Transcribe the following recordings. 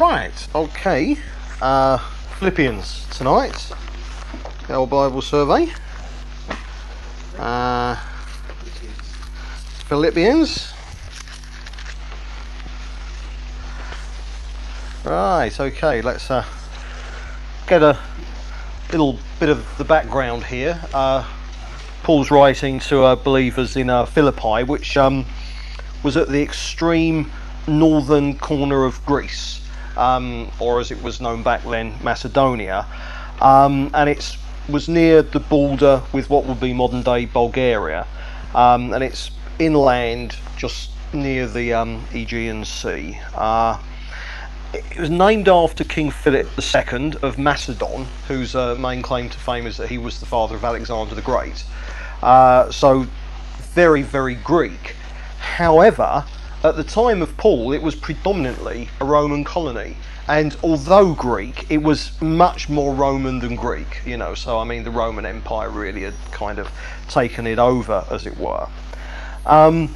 Right, okay. Uh, Philippians tonight. Our Bible survey. Uh, Philippians. Right, okay, let's uh, get a little bit of the background here. Uh, Paul's writing to uh, believers in uh, Philippi, which um, was at the extreme northern corner of Greece, um, or as it was known back then, Macedonia, um, and it was near the border with what would be modern day Bulgaria, um, and it's inland just near the um, Aegean Sea. Uh, it was named after King Philip II of Macedon, whose uh, main claim to fame is that he was the father of Alexander the Great. Uh, so, very, very Greek. However, at the time of Paul, it was predominantly a Roman colony. And although Greek, it was much more Roman than Greek, you know. So, I mean, the Roman Empire really had kind of taken it over, as it were. Um,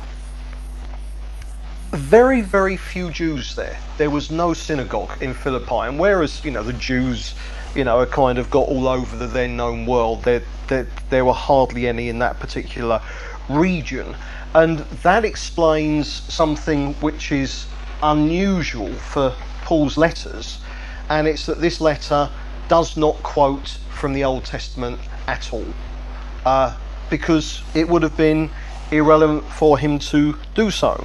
very, very few Jews there. There was no synagogue in Philippi. And whereas, you know, the Jews, you know, are kind of got all over the then known world, there, there, there were hardly any in that particular region. And that explains something which is unusual for Paul's letters, and it's that this letter does not quote from the Old Testament at all, uh, because it would have been irrelevant for him to do so.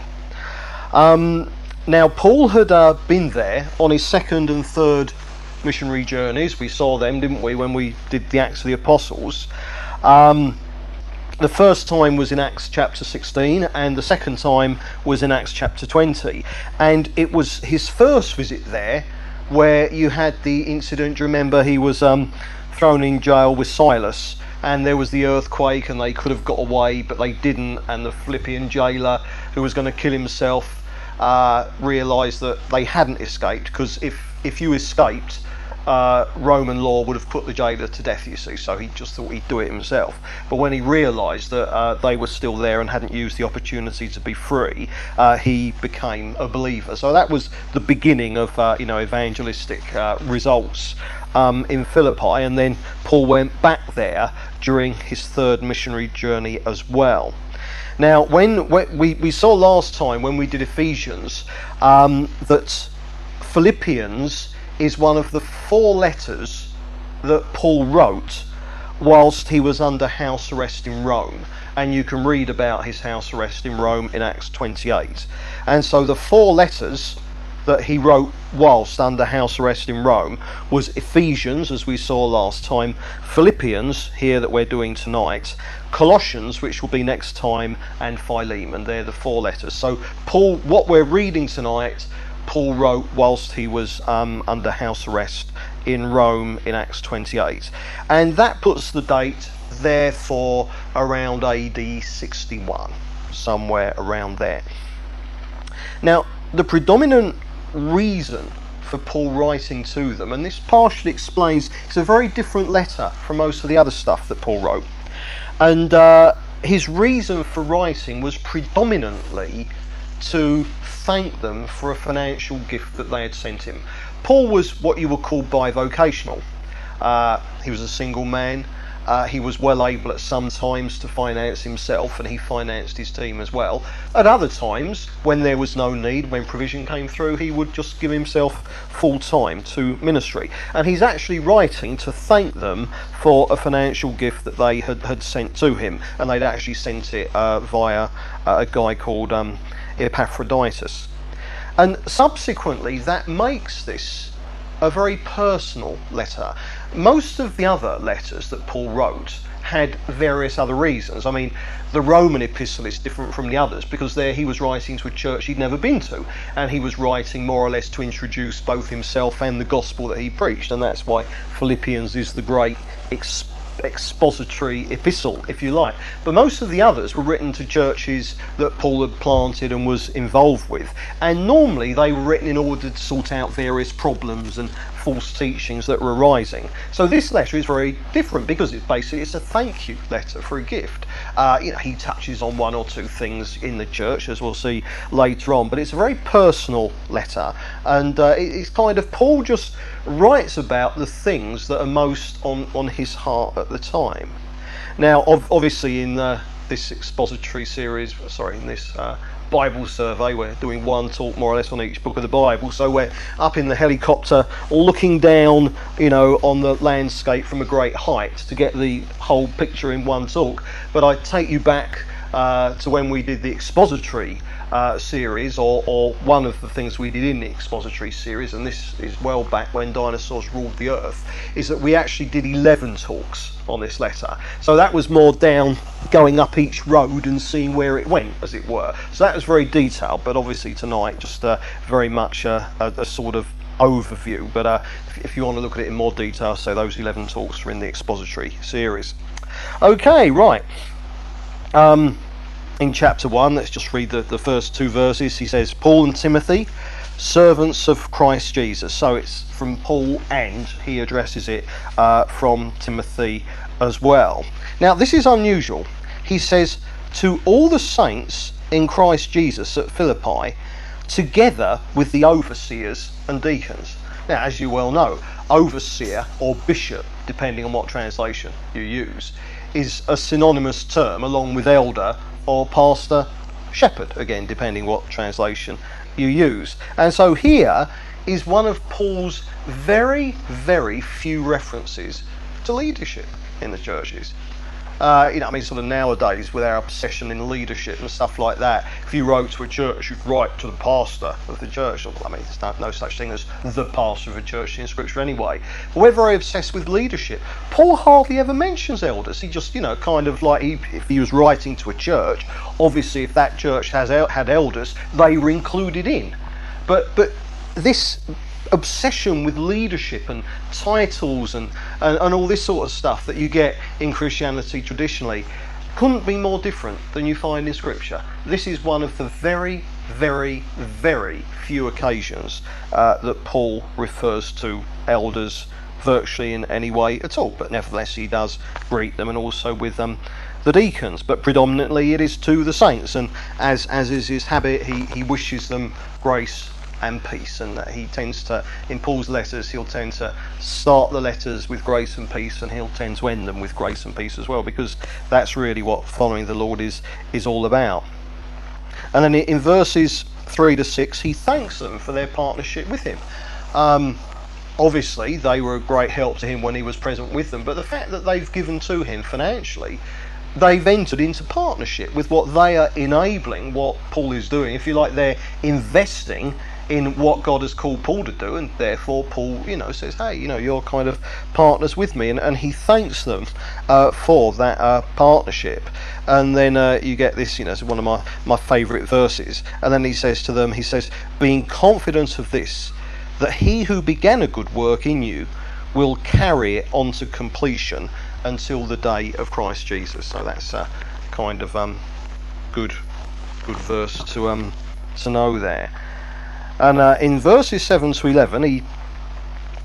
Um, now, Paul had uh, been there on his second and third missionary journeys. We saw them, didn't we, when we did the Acts of the Apostles. Um, the first time was in Acts chapter 16, and the second time was in Acts chapter 20. And it was his first visit there where you had the incident. Remember he was um, thrown in jail with Silas? and there was the earthquake and they could have got away but they didn't and the Philippian jailer who was going to kill himself uh, realized that they hadn't escaped because if if you escaped uh, Roman law would have put the jailer to death, you see, so he just thought he'd do it himself. But when he realised that uh, they were still there and hadn't used the opportunity to be free, uh, he became a believer. So that was the beginning of, uh, you know, evangelistic uh, results um, in Philippi, and then Paul went back there during his third missionary journey as well. Now, when, when we, we saw last time when we did Ephesians um, that Philippians is one of the four letters that Paul wrote whilst he was under house arrest in Rome. And you can read about his house arrest in Rome in Acts 28. And so the four letters that he wrote whilst under house arrest in Rome was Ephesians, as we saw last time, Philippians, here that we're doing tonight, Colossians, which will be next time, and Philemon. They're the four letters. So, Paul, what we're reading tonight Paul wrote whilst he was um, under house arrest in Rome in Acts 28. And that puts the date therefore around AD 61, somewhere around there. Now, the predominant reason for Paul writing to them, and this partially explains it's a very different letter from most of the other stuff that Paul wrote. And uh, his reason for writing was predominantly to thank them for a financial gift that they had sent him. Paul was what you would call bivocational. Uh, he was a single man. Uh, he was well able at some times to finance himself and he financed his team as well. At other times, when there was no need, when provision came through, he would just give himself full time to ministry. And he's actually writing to thank them for a financial gift that they had, had sent to him. And they'd actually sent it uh, via uh, a guy called. Um, Epaphroditus. And subsequently, that makes this a very personal letter. Most of the other letters that Paul wrote had various other reasons. I mean, the Roman epistle is different from the others because there he was writing to a church he'd never been to, and he was writing more or less to introduce both himself and the gospel that he preached, and that's why Philippians is the great expository epistle, if you like. But most of the others were written to churches that Paul had planted and was involved with. And normally they were written in order to sort out various problems and false teachings that were arising. So this letter is very different because it's basically it's a thank you letter for a gift. Uh, you know, he touches on one or two things in the church, as we'll see later on. But it's a very personal letter, and uh, it's kind of Paul just writes about the things that are most on on his heart at the time. Now, obviously, in uh, this expository series, sorry, in this uh, Bible survey. We're doing one talk more or less on each book of the Bible. So we're up in the helicopter, looking down, you know, on the landscape from a great height to get the whole picture in one talk. But I take you back uh, to when we did the expository uh, series, or, or one of the things we did in the expository series, and this is well back when dinosaurs ruled the earth, is that we actually did 11 talks on this letter. So that was more down going up each road and seeing where it went, as it were. So that was very detailed, but obviously tonight just uh, very much a, a, sort of overview. But uh, if, if, you want to look at it in more detail, so those 11 talks are in the expository series. Okay, right. Um, in chapter 1, let's just read the, the first two verses. He says, Paul and Timothy, servants of Christ Jesus. So it's from Paul and he addresses it uh, from Timothy as well. Now, this is unusual. He says, To all the saints in Christ Jesus at Philippi, together with the overseers and deacons. Now, as you well know, overseer or bishop, depending on what translation you use, is a synonymous term along with elder or pastor, shepherd, again, depending what translation you use. And so here is one of Paul's very, very few references to leadership in the churches. Uh, you know, I mean, sort of nowadays with our obsession in leadership and stuff like that, if you wrote to a church, you'd write to the pastor of the church. I mean, there's no, no such thing as the pastor of a church in Scripture anyway. But we're very obsessed with leadership. Paul hardly ever mentions elders. He just, you know, kind of like he, if he was writing to a church, obviously if that church has had elders, they were included in. But but this obsession with leadership and titles and, and, and all this sort of stuff that you get in Christianity traditionally couldn't be more different than you find in Scripture. This is one of the very, very, very few occasions uh, that Paul refers to elders virtually in any way at all, but nevertheless he does greet them and also with them. Um, the deacons, but predominantly it is to the saints, and as as is his habit, he, he wishes them grace and peace. And that he tends to, in Paul's letters, he'll tend to start the letters with grace and peace, and he'll tend to end them with grace and peace as well, because that's really what following the Lord is is all about. And then in verses three to six, he thanks them for their partnership with him. Um, obviously, they were a great help to him when he was present with them, but the fact that they've given to him financially they've entered into partnership with what they are enabling what Paul is doing. If you like, they're investing in what God has called Paul to do, and therefore Paul, you know, says, "Hey, you know, you're kind of partners with me," and, and he thanks them uh, for that uh, partnership. And then uh, you get this, you know, it's one of my my favourite verses. And then he says to them, he says, "Being confident of this, that he who began a good work in you will carry it on to completion until the day of Christ Jesus." So that's a kind of um, good good verse to um to know there. And uh, in verses 7 to 11, he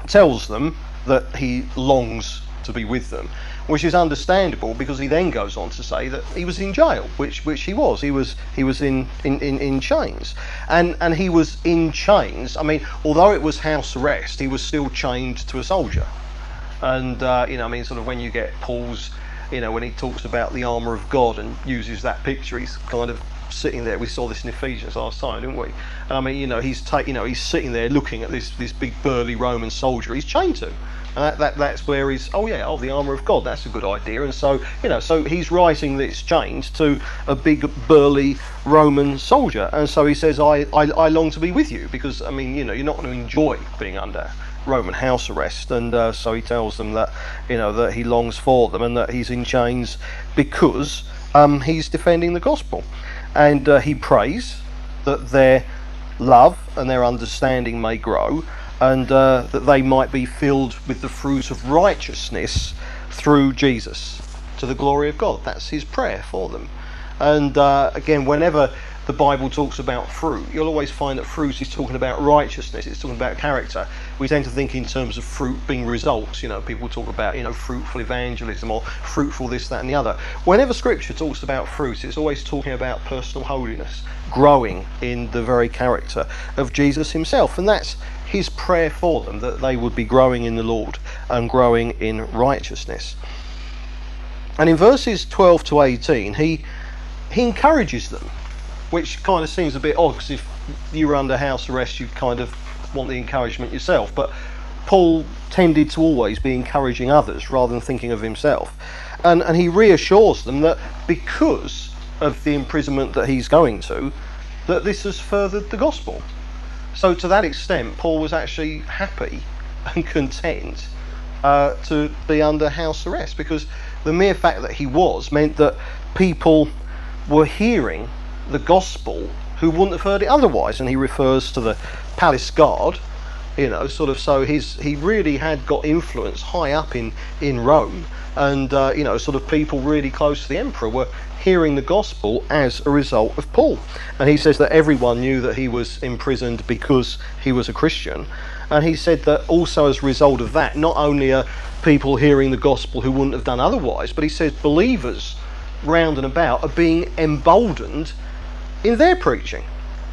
tells them that he longs to be with them, which is understandable because he then goes on to say that he was in jail, which which he was. He was he was in, in, in, in chains. And and he was in chains. I mean, although it was house arrest, he was still chained to a soldier. And uh, you know, I mean, sort of when you get Paul's, you know, when he talks about the armour of God and uses that picture, he's kind of sitting there. We saw this in Ephesians last time, didn't we? And I mean, you know, he's ta- you know, he's sitting there looking at this this big burly Roman soldier. He's chained to. And that, that, that's where he's, oh yeah, oh, the armour of God, that's a good idea. And so, you know, so he's writing this chained to a big, burly Roman soldier. And so he says, I, I, I long to be with you because, I mean, you know, you're not going to enjoy being under Roman house arrest. And uh, so he tells them that, you know, that he longs for them and that he's in chains because um, he's defending the gospel and uh, he prays that their love and their understanding may grow and uh, that they might be filled with the fruit of righteousness through Jesus to the glory of God. That's his prayer for them. And uh, again, whenever the Bible talks about fruit, you'll always find that fruit is talking about righteousness, it's talking about character. We tend to think in terms of fruit being results. You know, people talk about, you know, fruitful evangelism or fruitful this, that, and the other. Whenever Scripture talks about fruit, it's always talking about personal holiness, growing in the very character of Jesus himself. And that's his prayer for them, that they would be growing in the Lord and growing in righteousness. And in verses 12 to 18, he, he encourages them which kind of seems a bit odd because if you were under house arrest, you'd kind of want the encouragement yourself. But Paul tended to always be encouraging others rather than thinking of himself. And, and he reassures them that because of the imprisonment that he's going to, that this has furthered the gospel. So, to that extent, Paul was actually happy and content uh, to be under house arrest because the mere fact that he was meant that people were hearing the gospel who wouldn't have heard it otherwise. And he refers to the palace guard, you know, sort of. So he's he really had got influence high up in in Rome, and uh, you know, sort of people really close to the emperor were hearing the gospel as a result of Paul. And he says that everyone knew that he was imprisoned because he was a Christian. And he said that also as a result of that, not only are people hearing the gospel who wouldn't have done otherwise, but he says believers round and about are being emboldened in their preaching.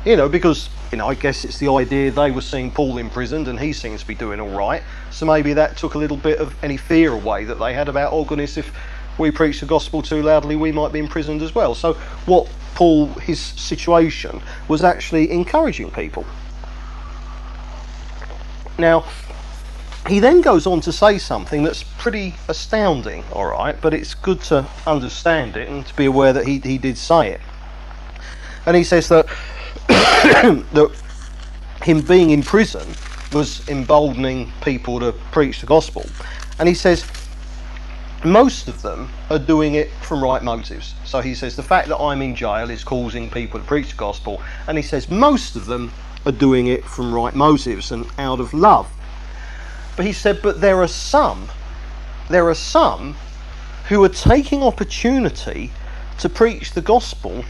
You know, because you know, I guess it's the idea they were seeing Paul imprisoned and he seems to be doing all right. So maybe that took a little bit of any fear away that they had about, goodness, if we preach the gospel too loudly, we might be imprisoned as well. So what Paul, his situation, was actually encouraging people. Now, he then goes on to say something that's pretty astounding, all right, but it's good to understand it and to be aware that he, he did say it and he says that that him being in prison was emboldening people to preach the gospel, and he says most of them are doing it from right motives. So he says the fact that I'm in jail is causing people to preach the gospel, and he says most of them are doing it from right motives and out of love. But he said, but there are some, there are some who are taking opportunity to preach the gospel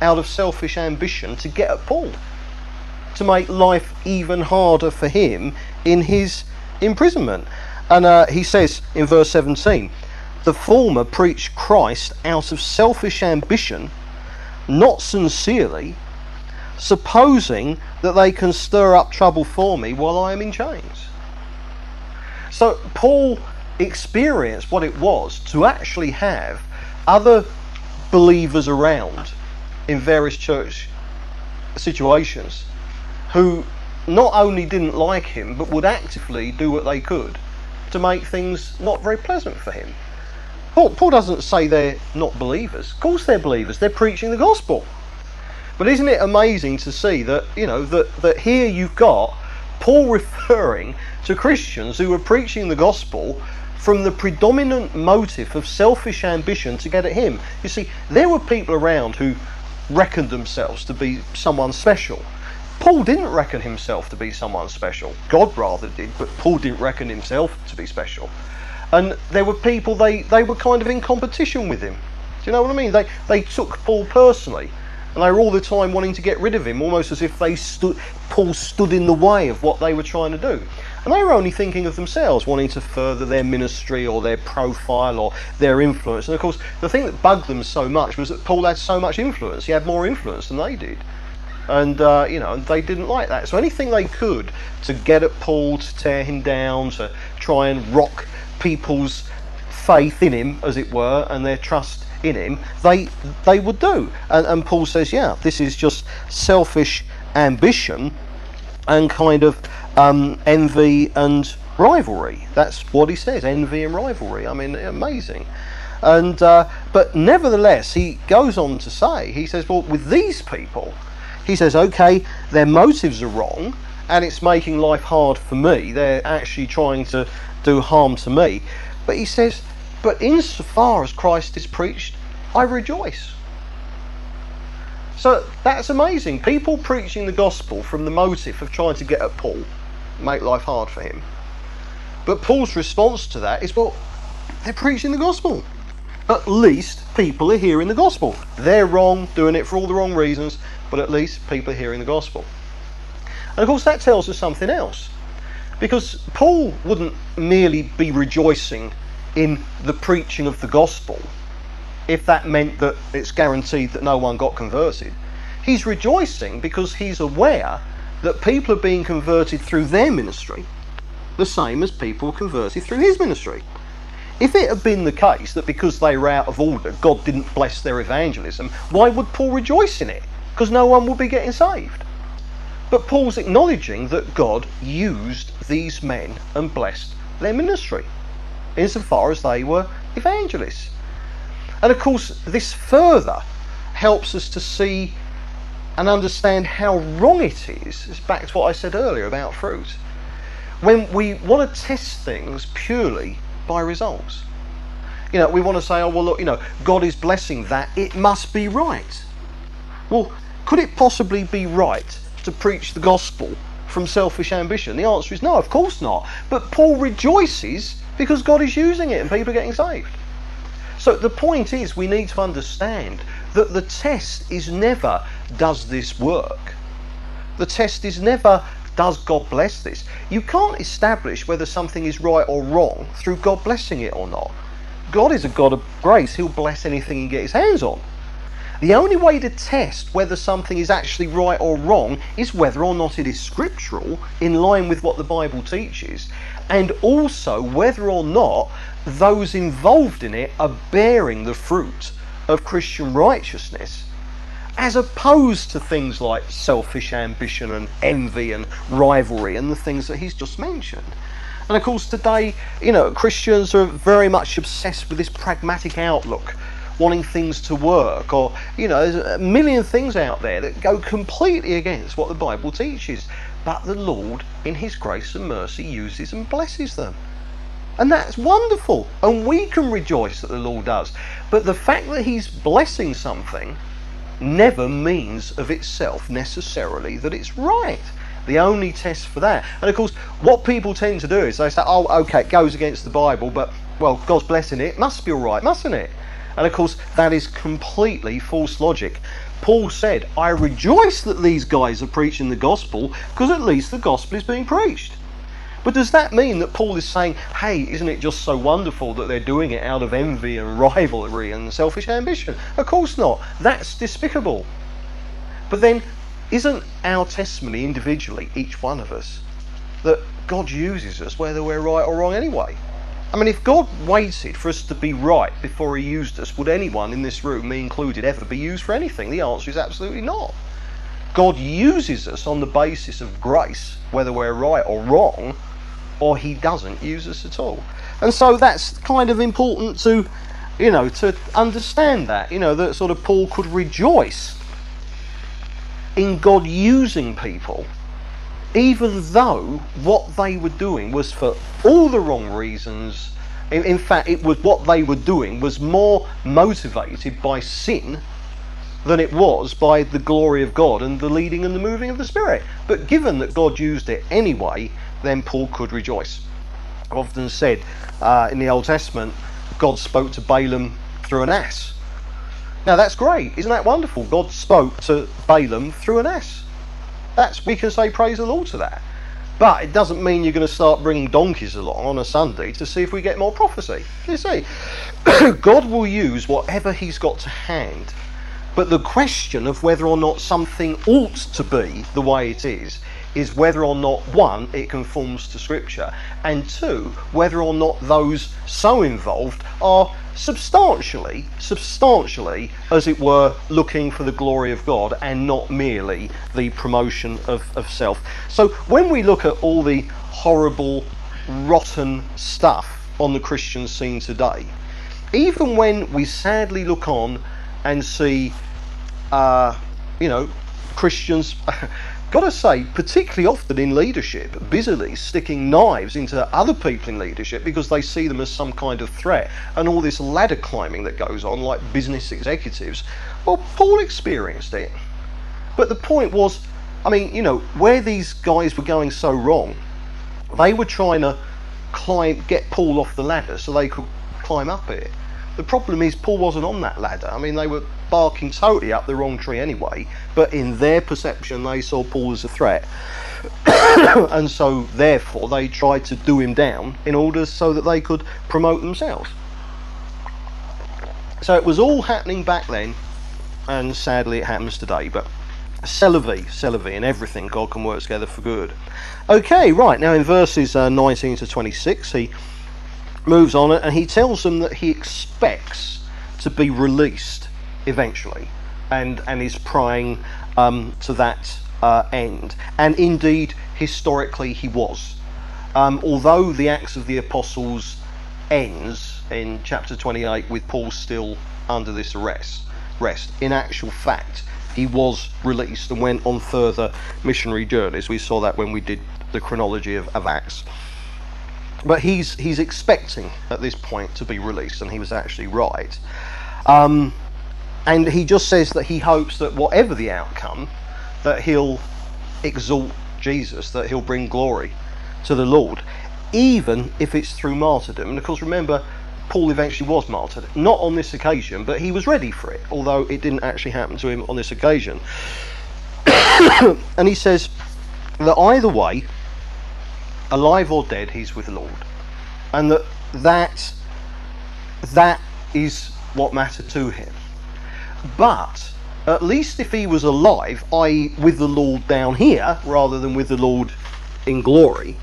out of selfish ambition to get at Paul, to make life even harder for him in his imprisonment. And uh, he says in verse 17, the former preached Christ out of selfish ambition, not sincerely, supposing that they can stir up trouble for me while I am in chains. So Paul experienced what it was to actually have other believers around in various church situations who not only didn't like him but would actively do what they could to make things not very pleasant for him. Paul, Paul doesn't say they're not believers. Of course they're believers. They're preaching the gospel. But isn't it amazing to see that, you know, that, that here you've got Paul referring to Christians who were preaching the gospel from the predominant motive of selfish ambition to get at him. You see, there were people around who reckoned themselves to be someone special. Paul didn't reckon himself to be someone special. God rather did, but Paul didn't reckon himself to be special. And there were people they, they were kind of in competition with him. Do you know what I mean? They they took Paul personally, and they were all the time wanting to get rid of him, almost as if they stood Paul stood in the way of what they were trying to do. And they were only thinking of themselves, wanting to further their ministry or their profile or their influence. And of course, the thing that bugged them so much was that Paul had so much influence. He had more influence than they did. And, uh, you know, they didn't like that. So anything they could to get at Paul, to tear him down, to try and rock people's faith in him, as it were, and their trust in him, they they would do. And, and Paul says, yeah, this is just selfish ambition and kind of um, envy and rivalry. That's what he says envy and rivalry. I mean, amazing. And uh, but nevertheless, he goes on to say, he says, well, with these people, he says, okay, their motives are wrong, and it's making life hard for me. They're actually trying to do harm to me. But he says, but insofar as Christ is preached, I rejoice. So that's amazing. People preaching the gospel from the motive of trying to get at Paul, make life hard for him. But Paul's response to that is, well, they're preaching the gospel. at least people are hearing the gospel. They're wrong, doing it for all the wrong reasons, but at least people are hearing the gospel. And of course, that tells us something else. Because Paul wouldn't merely be rejoicing in the preaching of the gospel if that meant that it's guaranteed that no one got converted. He's rejoicing because he's aware that people are being converted through their ministry the same as people converted through his ministry. If it had been the case that because they were out of order, God didn't bless their evangelism, why would Paul rejoice in it? Because no one would be getting saved. But Paul's acknowledging that God used these men and blessed their ministry insofar as they were evangelists. And of course, this further helps us to see and understand how wrong it is. It's back to what I said earlier about fruit. When we want to test things purely by results. You know, we want to say, oh, well, look, you know, God is blessing that, it must be right. Well, could it possibly be right to preach the gospel from selfish ambition? The answer is no, of course not. But Paul rejoices because God is using it and people are getting saved. So the point is, we need to understand that the test is never, does this work? The test is never, does God bless this? You can't establish whether something is right or wrong through God blessing it or not. God is a God of grace, He'll bless anything He gets His hands on. The only way to test whether something is actually right or wrong is whether or not it is scriptural, in line with what the Bible teaches, and also whether or not those involved in it are bearing the fruit of Christian righteousness, as opposed to things like selfish ambition and envy and rivalry and the things that he's just mentioned. And of course, today, you know, Christians are very much obsessed with this pragmatic outlook, wanting things to work, or, you know, there's a million things out there that go completely against what the Bible teaches. But the Lord, in His grace and mercy, uses and blesses them. And that's wonderful. And we can rejoice that the Lord does. But the fact that He's blessing something never means of itself necessarily that it's right. The only test for that. And of course, what people tend to do is they say, oh, okay, it goes against the Bible, but, well, God's blessing it, must be all right, mustn't it? And of course, that is completely false logic. Paul said, I rejoice that these guys are preaching the gospel because at least the gospel is being preached. But does that mean that Paul is saying, hey, isn't it just so wonderful that they're doing it out of envy and rivalry and selfish ambition? Of course not. That's despicable. But then, isn't our testimony individually, each one of us, that God uses us whether we're right or wrong anyway? I mean, if God waited for us to be right before He used us, would anyone in this room, me included, ever be used for anything? The answer is absolutely not. God uses us on the basis of grace, whether we're right or wrong, or he doesn't use us at all. And so that's kind of important to, you know, to understand that, you know, that sort of Paul could rejoice in God using people, even though what they were doing was for all the wrong reasons. In, in fact, it was what they were doing was more motivated by sin than it was by the glory of God and the leading and the moving of the Spirit. But given that God used it anyway, then Paul could rejoice. I've often said uh, in the Old Testament, God spoke to Balaam through an ass. Now that's great, isn't that wonderful? God spoke to Balaam through an ass. That's we can say praise the Lord to that. But it doesn't mean you're going to start bringing donkeys along on a Sunday to see if we get more prophecy. You see, God will use whatever He's got to hand. But the question of whether or not something ought to be the way it is is whether or not one it conforms to scripture and two whether or not those so involved are substantially substantially as it were looking for the glory of god and not merely the promotion of, of self. So when we look at all the horrible rotten stuff on the christian scene today even when we sadly look on and see uh, you know christians got to say, particularly often in leadership, busily sticking knives into other people in leadership because they see them as some kind of threat, and all this ladder climbing that goes on, like business executives. Well, Paul experienced it. But the point was, I mean, you know, where these guys were going so wrong, they were trying to climb, get Paul off the ladder so they could climb up it. The problem is Paul wasn't on that ladder. I mean, they were barking totally up the wrong tree anyway, but in their perception, they saw Paul as a threat. and so, therefore, they tried to do him down in order so that they could promote themselves. So it was all happening back then, and sadly it happens today. But Celavi, Celavi, and everything, God can work together for good. Okay, right, now in verses uh, 19 to 26, he moves on and he tells them that he expects to be released eventually and, and is praying um, to that uh, end. And indeed, historically, he was. Um, although the Acts of the Apostles ends in chapter 28 with Paul still under this arrest, rest, in actual fact, he was released and went on further missionary journeys. We saw that when we did the chronology of, of Acts. But he's he's expecting at this point to be released, and he was actually right. Um, and he just says that he hopes that whatever the outcome, that he'll exalt Jesus, that he'll bring glory to the Lord, even if it's through martyrdom. And of course, remember, Paul eventually was martyred, not on this occasion, but he was ready for it, although it didn't actually happen to him on this occasion. and he says that either way, alive or dead, he's with the Lord, and that that that is what mattered to him. But at least if he was alive, i.e., with the Lord down here rather than with the Lord in glory,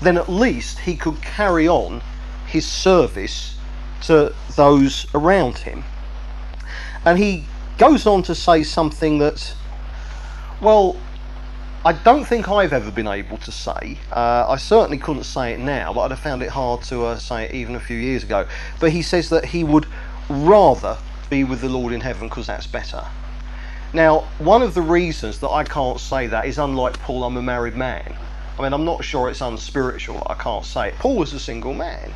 then at least he could carry on his service to those around him. And he goes on to say something that, well, I don't think I've ever been able to say. Uh, I certainly couldn't say it now, but I'd have found it hard to uh, say it even a few years ago. But he says that he would rather be with the Lord in heaven because that's better. Now, one of the reasons that I can't say that is unlike Paul, I'm a married man. I mean, I'm not sure it's unspiritual. I can't say it. Paul was a single man,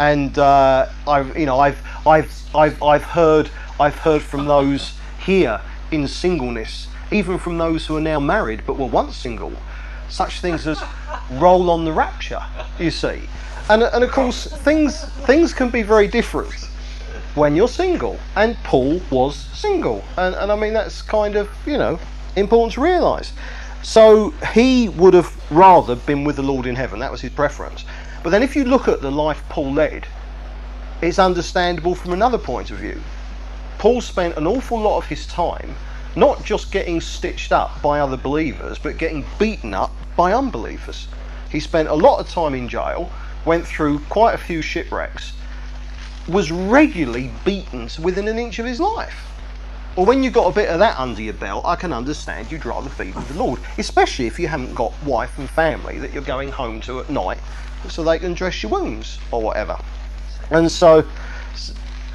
and uh, I've, you know, I've, I've, I've, I've heard, I've heard from those here in singleness even from those who are now married but were once single. Such things as roll on the rapture, you see. And, and of course, things, things can be very different when you're single. And Paul was single. And, and I mean, that's kind of, you know, important to realise. So he would have rather been with the Lord in heaven. That was his preference. But then if you look at the life Paul led, it's understandable from another point of view. Paul spent an awful lot of his time not just getting stitched up by other believers, but getting beaten up by unbelievers. He spent a lot of time in jail, went through quite a few shipwrecks, was regularly beaten within an inch of his life. Well, when you've got a bit of that under your belt, I can understand you'd rather feed with the Lord, especially if you haven't got wife and family that you're going home to at night so they can dress your wounds or whatever. And so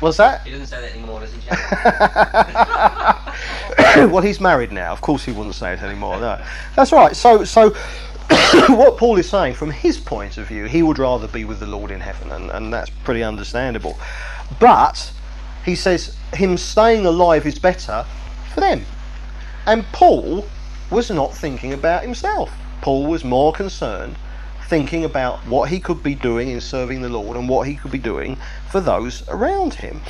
was that? He doesn't say that anymore, does he, well, he's married now. Of course, he wouldn't say it anymore. No, that's right. So, so what Paul is saying, from his point of view, he would rather be with the Lord in heaven, and, and that's pretty understandable. But he says him staying alive is better for them. And Paul was not thinking about himself. Paul was more concerned thinking about what he could be doing in serving the Lord and what he could be doing for those around him.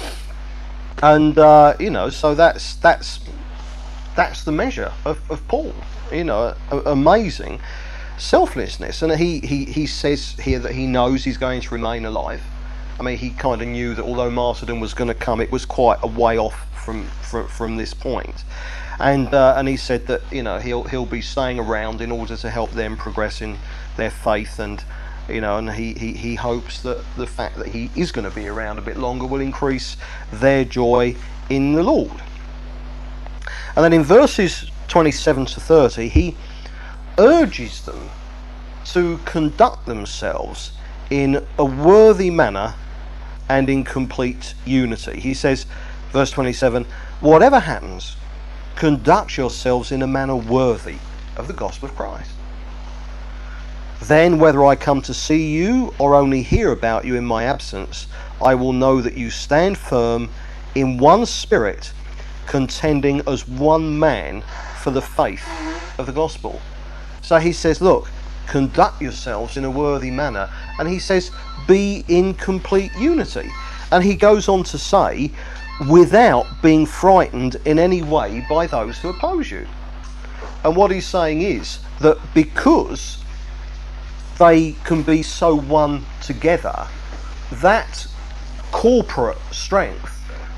And uh, you know, so that's that's that's the measure of, of Paul. You know, amazing selflessness. And he, he, he says here that he knows he's going to remain alive. I mean, he kind of knew that although martyrdom was going to come, it was quite a way off from from, from this point. And uh, and he said that you know he'll he'll be staying around in order to help them progress in their faith and you know and he, he, he hopes that the fact that he is going to be around a bit longer will increase their joy in the Lord. And then in verses 27 to 30 he urges them to conduct themselves in a worthy manner and in complete unity. He says, verse 27, whatever happens, conduct yourselves in a manner worthy of the gospel of Christ. Then, whether I come to see you or only hear about you in my absence, I will know that you stand firm in one spirit, contending as one man for the faith of the gospel. So he says, Look, conduct yourselves in a worthy manner. And he says, Be in complete unity. And he goes on to say, without being frightened in any way by those who oppose you. And what he's saying is that because they can be so one together, that corporate strength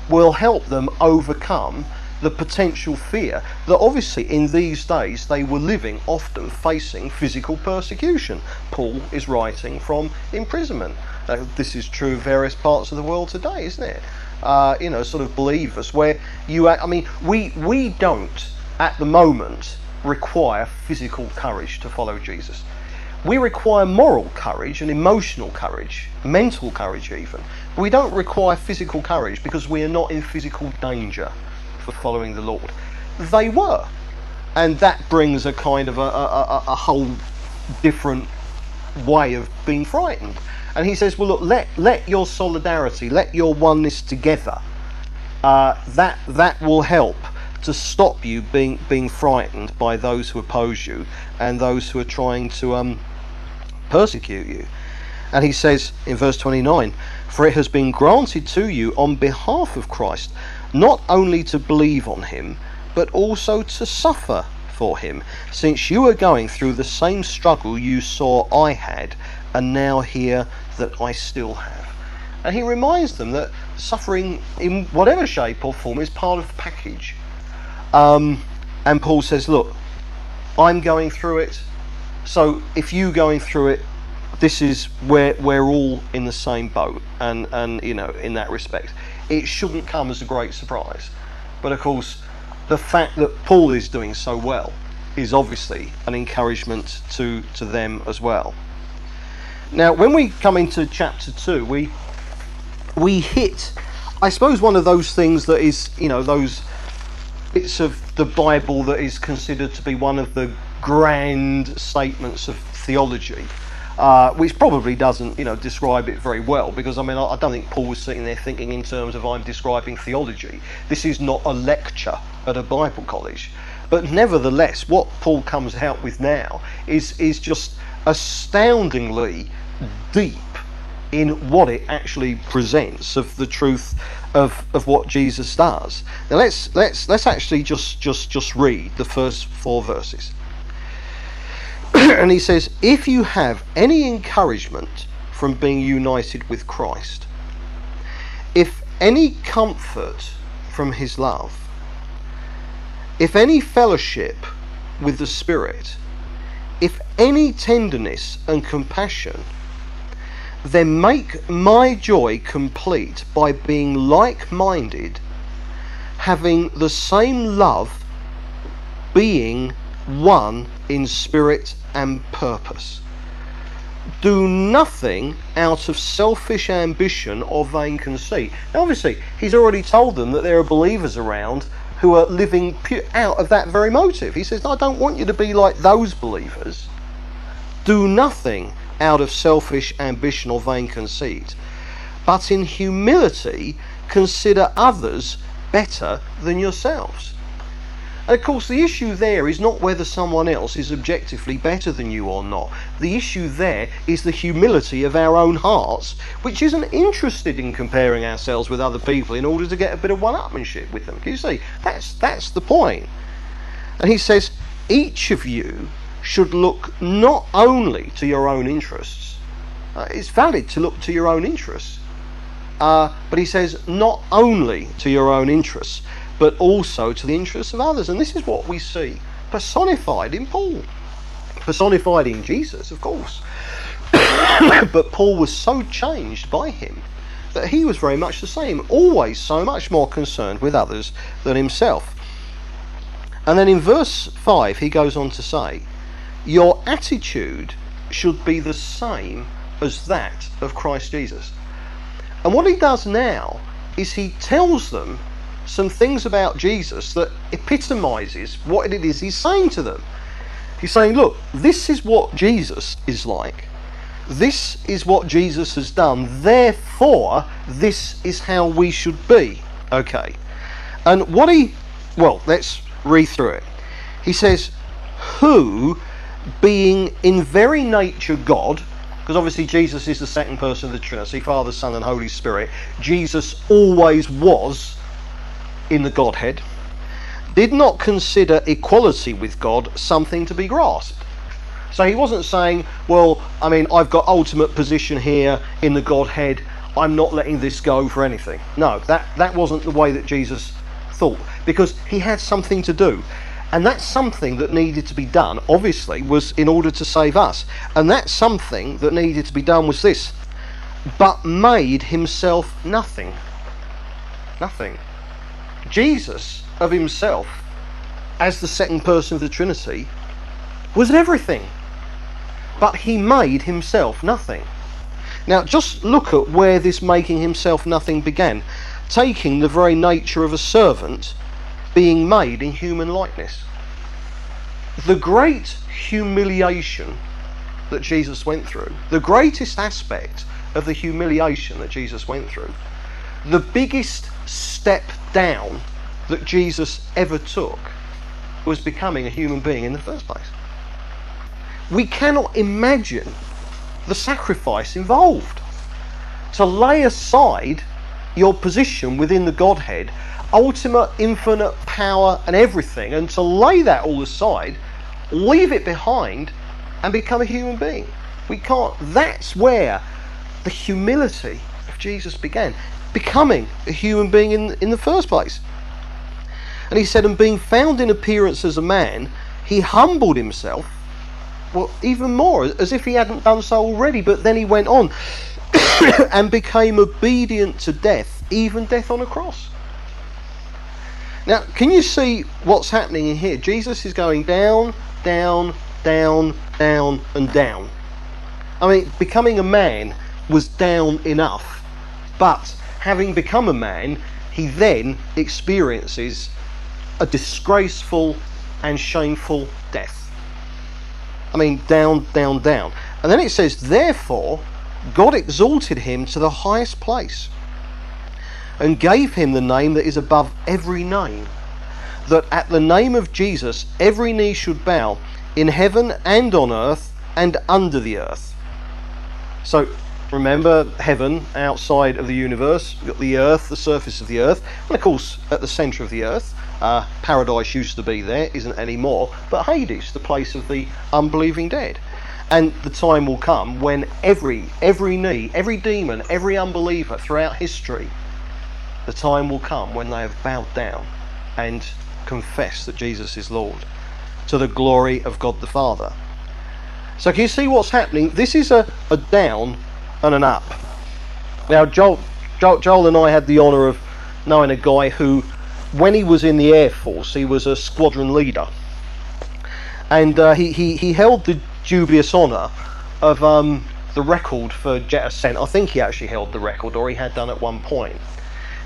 will help them overcome the potential fear that obviously in these days they were living often facing physical persecution. Paul is writing from imprisonment. Uh, this is true of various parts of the world today, isn't it? Uh, you know, sort of believers where you, I mean, we we don't at the moment require physical courage to follow Jesus. We require moral courage and emotional courage, mental courage even. But we don't require physical courage because we are not in physical danger for following the Lord. They were. And that brings a kind of a, a, a whole different way of being frightened. And he says, well, look, let, let your solidarity, let your oneness together, uh, that, that will help to stop you being, being frightened by those who oppose you and those who are trying to um, persecute you. And he says in verse 29 For it has been granted to you on behalf of Christ not only to believe on him, but also to suffer for him, since you are going through the same struggle you saw I had, and now hear that I still have. And he reminds them that suffering in whatever shape or form is part of the package. Um, and Paul says, Look, I'm going through it, so if you going through it, this is where we're all in the same boat, and and you know in that respect, it shouldn't come as a great surprise. But of course, the fact that Paul is doing so well is obviously an encouragement to to them as well. Now, when we come into chapter two, we we hit, I suppose, one of those things that is you know those bits of the Bible that is considered to be one of the grand statements of theology, uh, which probably doesn't, you know, describe it very well. Because I mean, I, I don't think Paul was sitting there thinking in terms of I'm describing theology. This is not a lecture at a Bible college, but nevertheless, what Paul comes out with now is is just astoundingly deep in what it actually presents of the truth of, of what Jesus does. Now let's let's let's actually just just just read the first four verses. and he says, if you have any encouragement from being united with Christ, if any comfort from his love, if any fellowship with the Spirit, if any tenderness and compassion, then make my joy complete by being like minded, having the same love, being one in spirit and purpose. Do nothing out of selfish ambition or vain conceit. Now, obviously, he's already told them that there are believers around who are living out of that very motive. He says, I don't want you to be like those believers. Do nothing out of selfish ambition or vain conceit, but in humility consider others better than yourselves. And of course, the issue there is not whether someone else is objectively better than you or not. The issue there is the humility of our own hearts, which isn't interested in comparing ourselves with other people in order to get a bit of one-upmanship with them. Can you see? That's that's the point. And he says, each of you should look not only to your own interests. Uh, it's valid to look to your own interests. Uh, but he says, not only to your own interests, but also to the interests of others. And this is what we see personified in Paul, personified in Jesus, of course. but Paul was so changed by him that he was very much the same, always so much more concerned with others than himself. And then in verse 5, he goes on to say, Your attitude should be the same as that of Christ Jesus. And what he does now is he tells them some things about Jesus that epitomizes what it is he's saying to them. He's saying, look, this is what Jesus is like. This is what Jesus has done. Therefore, this is how we should be. Okay. And what he, well, let's read through it. He says, Who, being in very nature God, because obviously Jesus is the second person of the Trinity, Father, Son, and Holy Spirit. Jesus always was in the Godhead, did not consider equality with God something to be grasped. So he wasn't saying, well, I mean, I've got ultimate position here in the Godhead. I'm not letting this go for anything. No, that, that wasn't the way that Jesus thought because he had something to do. And that something that needed to be done, obviously, was in order to save us. And that something that needed to be done was this but made himself nothing. Nothing. Jesus of himself, as the second person of the Trinity, was everything. But he made himself nothing. Now, just look at where this making himself nothing began. Taking the very nature of a servant being made in human likeness. The great humiliation that Jesus went through, the greatest aspect of the humiliation that Jesus went through, the biggest step down that Jesus ever took was becoming a human being in the first place. We cannot imagine the sacrifice involved. To lay aside your position within the Godhead ultimate, infinite power and everything, and to lay that all aside, leave it behind, and become a human being. We can't. That's where the humility of Jesus began, becoming a human being in, in the first place. And he said, and being found in appearance as a man, he humbled himself, well, even more, as if he hadn't done so already, but then he went on and became obedient to death, even death on a cross. Now, can you see what's happening in here? Jesus is going down, down, down, down, and down. I mean, becoming a man was down enough, but having become a man, he then experiences a disgraceful and shameful death. I mean, down, down, down. And then it says, Therefore, God exalted him to the highest place and gave him the name that is above every name, that at the name of Jesus every knee should bow in heaven and on earth and under the earth. So remember heaven outside of the universe, you've got the earth, the surface of the earth, and of course at the centre of the earth. Uh, paradise used to be there, isn't anymore, but Hades, the place of the unbelieving dead. And the time will come when every every knee, every demon, every unbeliever throughout history the time will come when they have bowed down and confessed that Jesus is Lord to the glory of God the Father. So, can you see what's happening? This is a, a down and an up. Now, Joel, Joel, Joel and I had the honour of knowing a guy who, when he was in the Air Force, he was a squadron leader. And uh, he, he, he held the dubious honour of um, the record for jet ascent. I think he actually held the record, or he had done at one point.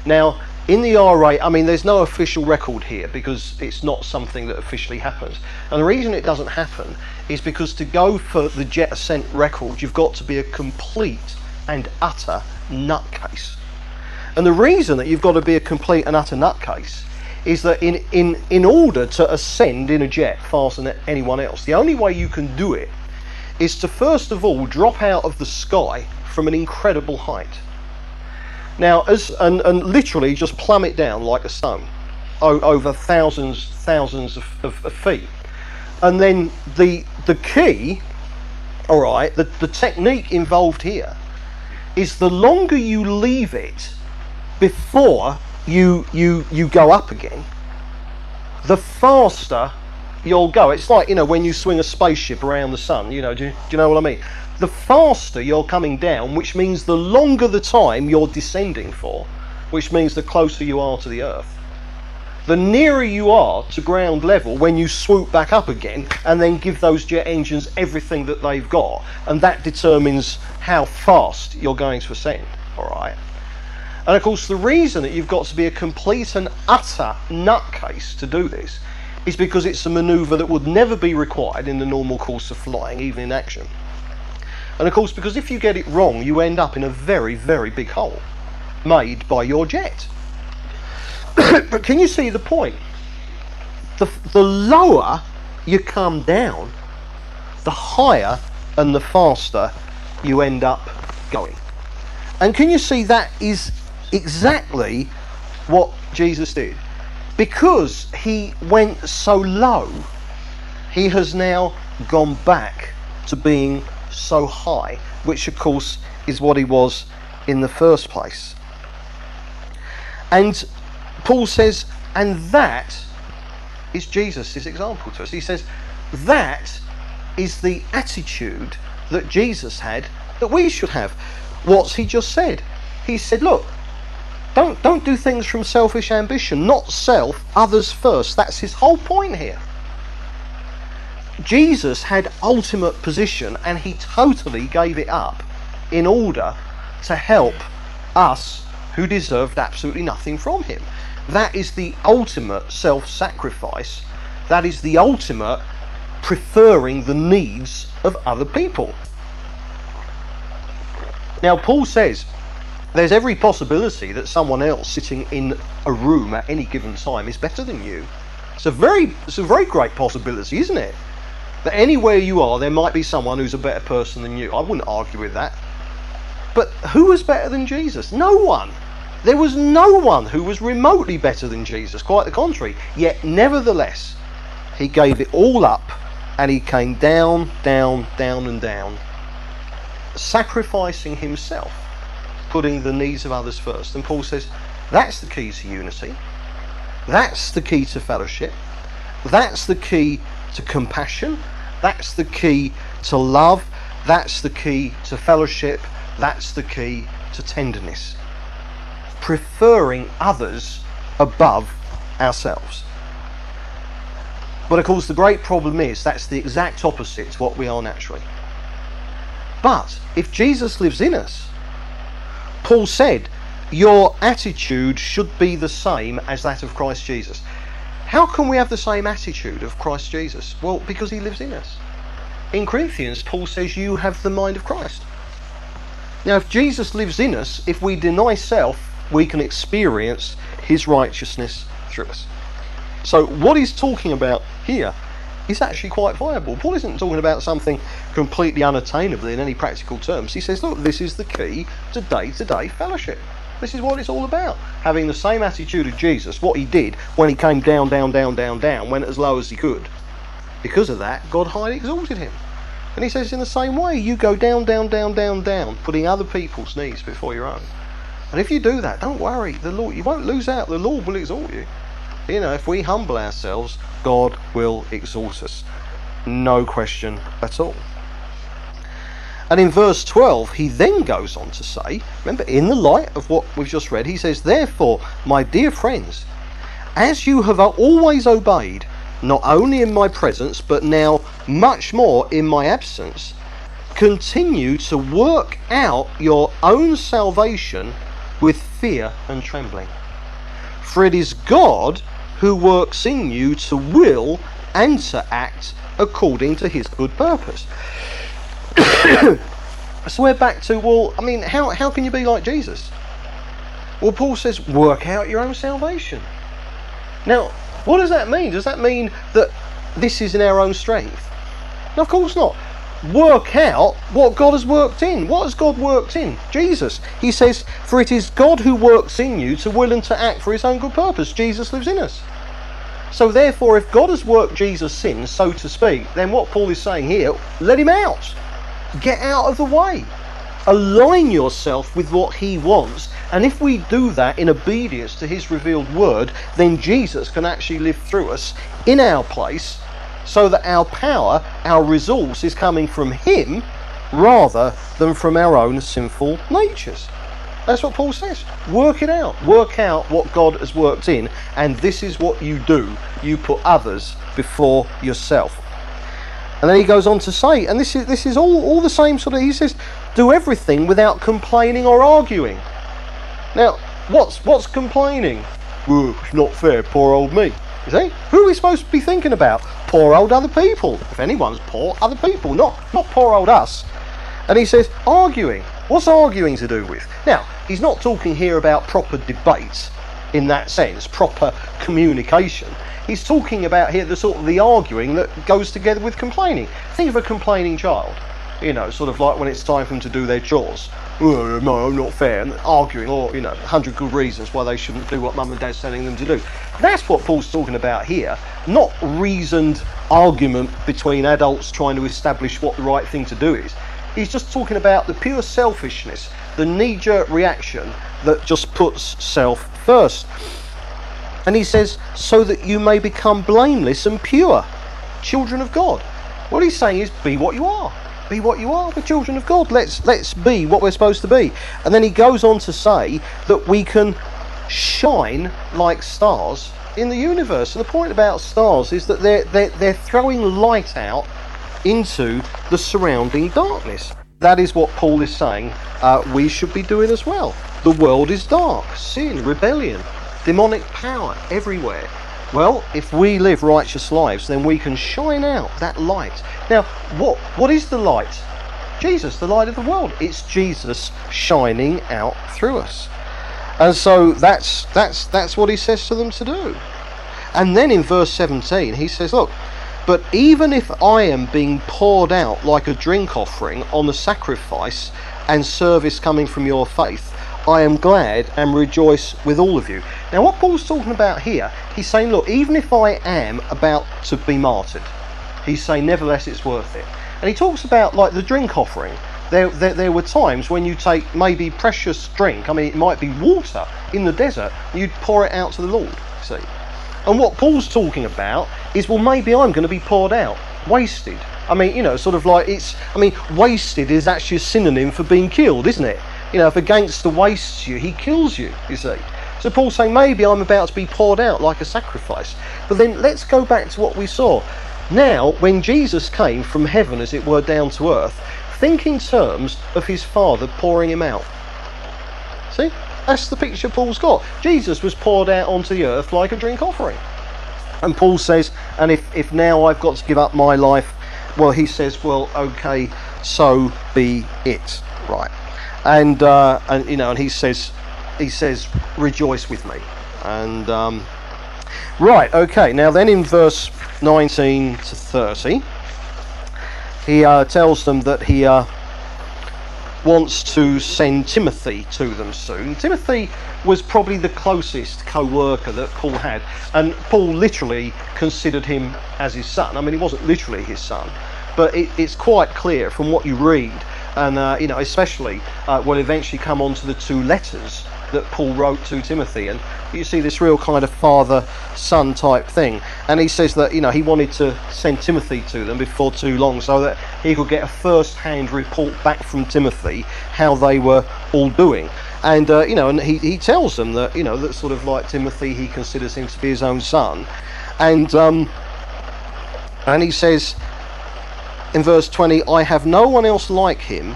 Now, in the RA, I mean, there's no official record here because it's not something that officially happens. And the reason it doesn't happen is because to go for the jet ascent record, you've got to be a complete and utter nutcase. And the reason that you've got to be a complete and utter nutcase is that in, in, in order to ascend in a jet faster than anyone else, the only way you can do it is to first of all drop out of the sky from an incredible height. Now, as and, and literally just plummet down like a stone over thousands, thousands of, of, of feet. And then the the key, all right, the, the technique involved here is the longer you leave it before you you you go up again, the faster you'll go. It's like you know when you swing a spaceship around the sun. You know, do, do you know what I mean? the faster you're coming down, which means the longer the time you're descending for, which means the closer you are to the earth. The nearer you are to ground level when you swoop back up again and then give those jet engines everything that they've got, and that determines how fast you're going to ascend. Alright? And of course, the reason that you've got to be a complete and utter nutcase to do this is because it's a maneuver that would never be required in the normal course of flying, even in action. And of course, because if you get it wrong, you end up in a very, very big hole made by your jet. but can you see the point? The, the lower you come down, the higher and the faster you end up going. And can you see that is exactly what Jesus did? Because he went so low, he has now gone back to being so high, which of course is what he was in the first place. And Paul says, and that is Jesus' example to us. He says, that is the attitude that Jesus had that we should have. What's he just said? He said, look, don't don't do things from selfish ambition, not self, others first. That's his whole point here. Jesus had ultimate position and he totally gave it up in order to help us who deserved absolutely nothing from him. That is the ultimate self sacrifice. That is the ultimate preferring the needs of other people. Now, Paul says there's every possibility that someone else sitting in a room at any given time is better than you. It's a very, it's a very great possibility, isn't it? That anywhere you are, there might be someone who's a better person than you. I wouldn't argue with that. But who was better than Jesus? No one. There was no one who was remotely better than Jesus, quite the contrary. Yet, nevertheless, he gave it all up and he came down, down, down, and down, sacrificing himself, putting the needs of others first. And Paul says that's the key to unity, that's the key to fellowship, that's the key to compassion, that's the key to love, that's the key to fellowship, that's the key to tenderness. Preferring others above ourselves. But of course, the great problem is that's the exact opposite to what we are naturally. But if Jesus lives in us, Paul said, your attitude should be the same as that of Christ Jesus. How can we have the same attitude of Christ Jesus? Well, because he lives in us. In Corinthians, Paul says, You have the mind of Christ. Now, if Jesus lives in us, if we deny self, we can experience his righteousness through us. So, what he's talking about here is actually quite viable. Paul isn't talking about something completely unattainable in any practical terms. He says, look, this is the key to day to day fellowship. This is what it's all about. Having the same attitude of Jesus, what he did when he came down, down, down, down, down, went as low as he could. Because of that, God highly exalted him. And he says, in the same way, you go down, down, down, down, down, putting other people's needs before your own. And if you do that, don't worry, the Lord, you won't lose out. The Lord will exalt you. You know, if we humble ourselves, God will exalt us. No question at all. And in verse 12, he then goes on to say, remember, in the light of what we've just read, he says, Therefore, my dear friends, as you have always obeyed, not only in my presence, but now much more in my absence, continue to work out your own salvation with fear and trembling. For it is God who works in you to will and to act according to his good purpose. so we're back to, well, I mean, how, how can you be like Jesus? Well, Paul says, work out your own salvation. Now, what does that mean? Does that mean that this is in our own strength? No, of course not work out what God has worked in. What has God worked in? Jesus. He says, For it is God who works in you to will and to act for his own good purpose. Jesus lives in us. So therefore, if God has worked Jesus' in, so to speak, then what Paul is saying here, let him out. Get out of the way. Align yourself with what he wants. And if we do that in obedience to his revealed word, then Jesus can actually live through us in our place so that our power, our resource is coming from Him rather than from our own sinful natures. That's what Paul says. Work it out. Work out what God has worked in, and this is what you do. You put others before yourself. And then he goes on to say, and this is this is all, all the same sort of he says, do everything without complaining or arguing. Now, what's what's complaining? Well, it's not fair, poor old me. You see? Who are we supposed to be thinking about? Poor old other people. If anyone's poor, other people, not not poor old us. And he says, arguing. What's arguing to do with? Now, he's not talking here about proper debate in that sense, proper communication. He's talking about here the sort of the arguing that goes together with complaining. Think of a complaining child. you know, sort of like when it's time for them to do their chores. Oh, no, not fair, and arguing, or, you know, 100 good reasons why they shouldn't do what mum and dad's telling them to do. That's what Paul's talking about here, not reasoned argument between adults trying to establish what the right thing to do is. He's just talking about the pure selfishness, the knee jerk reaction that just puts self first. And he says, so that you may become blameless and pure, children of God. What he's saying is, be what you are. Be what you are. We're children of God. Let's let's be what we're supposed to be. And then he goes on to say that we can shine like stars in the universe. And the point about stars is that they're they're, they're throwing light out into the surrounding darkness. That is what Paul is saying uh, we should be doing as well. The world is dark, sin, rebellion, demonic power everywhere. Well, if we live righteous lives, then we can shine out that light. Now, what what is the light? Jesus, the light of the world. It's Jesus shining out through us. And so that's that's that's what he says to them to do. And then in verse 17 he says, look, but even if I am being poured out like a drink offering on the sacrifice and service coming from your faith, I am glad and rejoice with all of you. Now, what Paul's talking about here, he's saying, look, even if I am about to be martyred, he's saying, nevertheless, it's worth it. And he talks about like the drink offering. There, there, there were times when you take maybe precious drink, I mean, it might be water in the desert, you'd pour it out to the Lord, see. And what Paul's talking about is, well, maybe I'm going to be poured out, wasted. I mean, you know, sort of like it's, I mean, wasted is actually a synonym for being killed, isn't it? You know, if a gangster wastes you, he kills you, you see. So Paul's saying maybe I'm about to be poured out like a sacrifice. But then let's go back to what we saw. Now, when Jesus came from heaven, as it were, down to earth, think in terms of his Father pouring him out. See? That's the picture Paul's got. Jesus was poured out onto the earth like a drink offering. And Paul says, and if, if now I've got to give up my life, well, he says, well, okay, so be it. Right and uh, and you know, and he says, he says, rejoice with me, and um, right, okay. Now then, in verse 19 to 30, he uh, tells them that he uh, wants to send Timothy to them soon. Timothy was probably the closest co-worker that Paul had, and Paul literally considered him as his son. I mean, he wasn't literally his son, but it, it's quite clear from what you read and uh, you know especially uh, will eventually come on to the two letters that Paul wrote to Timothy, and you see this real kind of father-son type thing. And he says that you know he wanted to send Timothy to them before too long, so that he could get a first-hand report back from Timothy how they were all doing. And uh, you know, and he, he tells them that you know that sort of like Timothy, he considers him to be his own son, and um, and he says in verse 20, I have no one else like him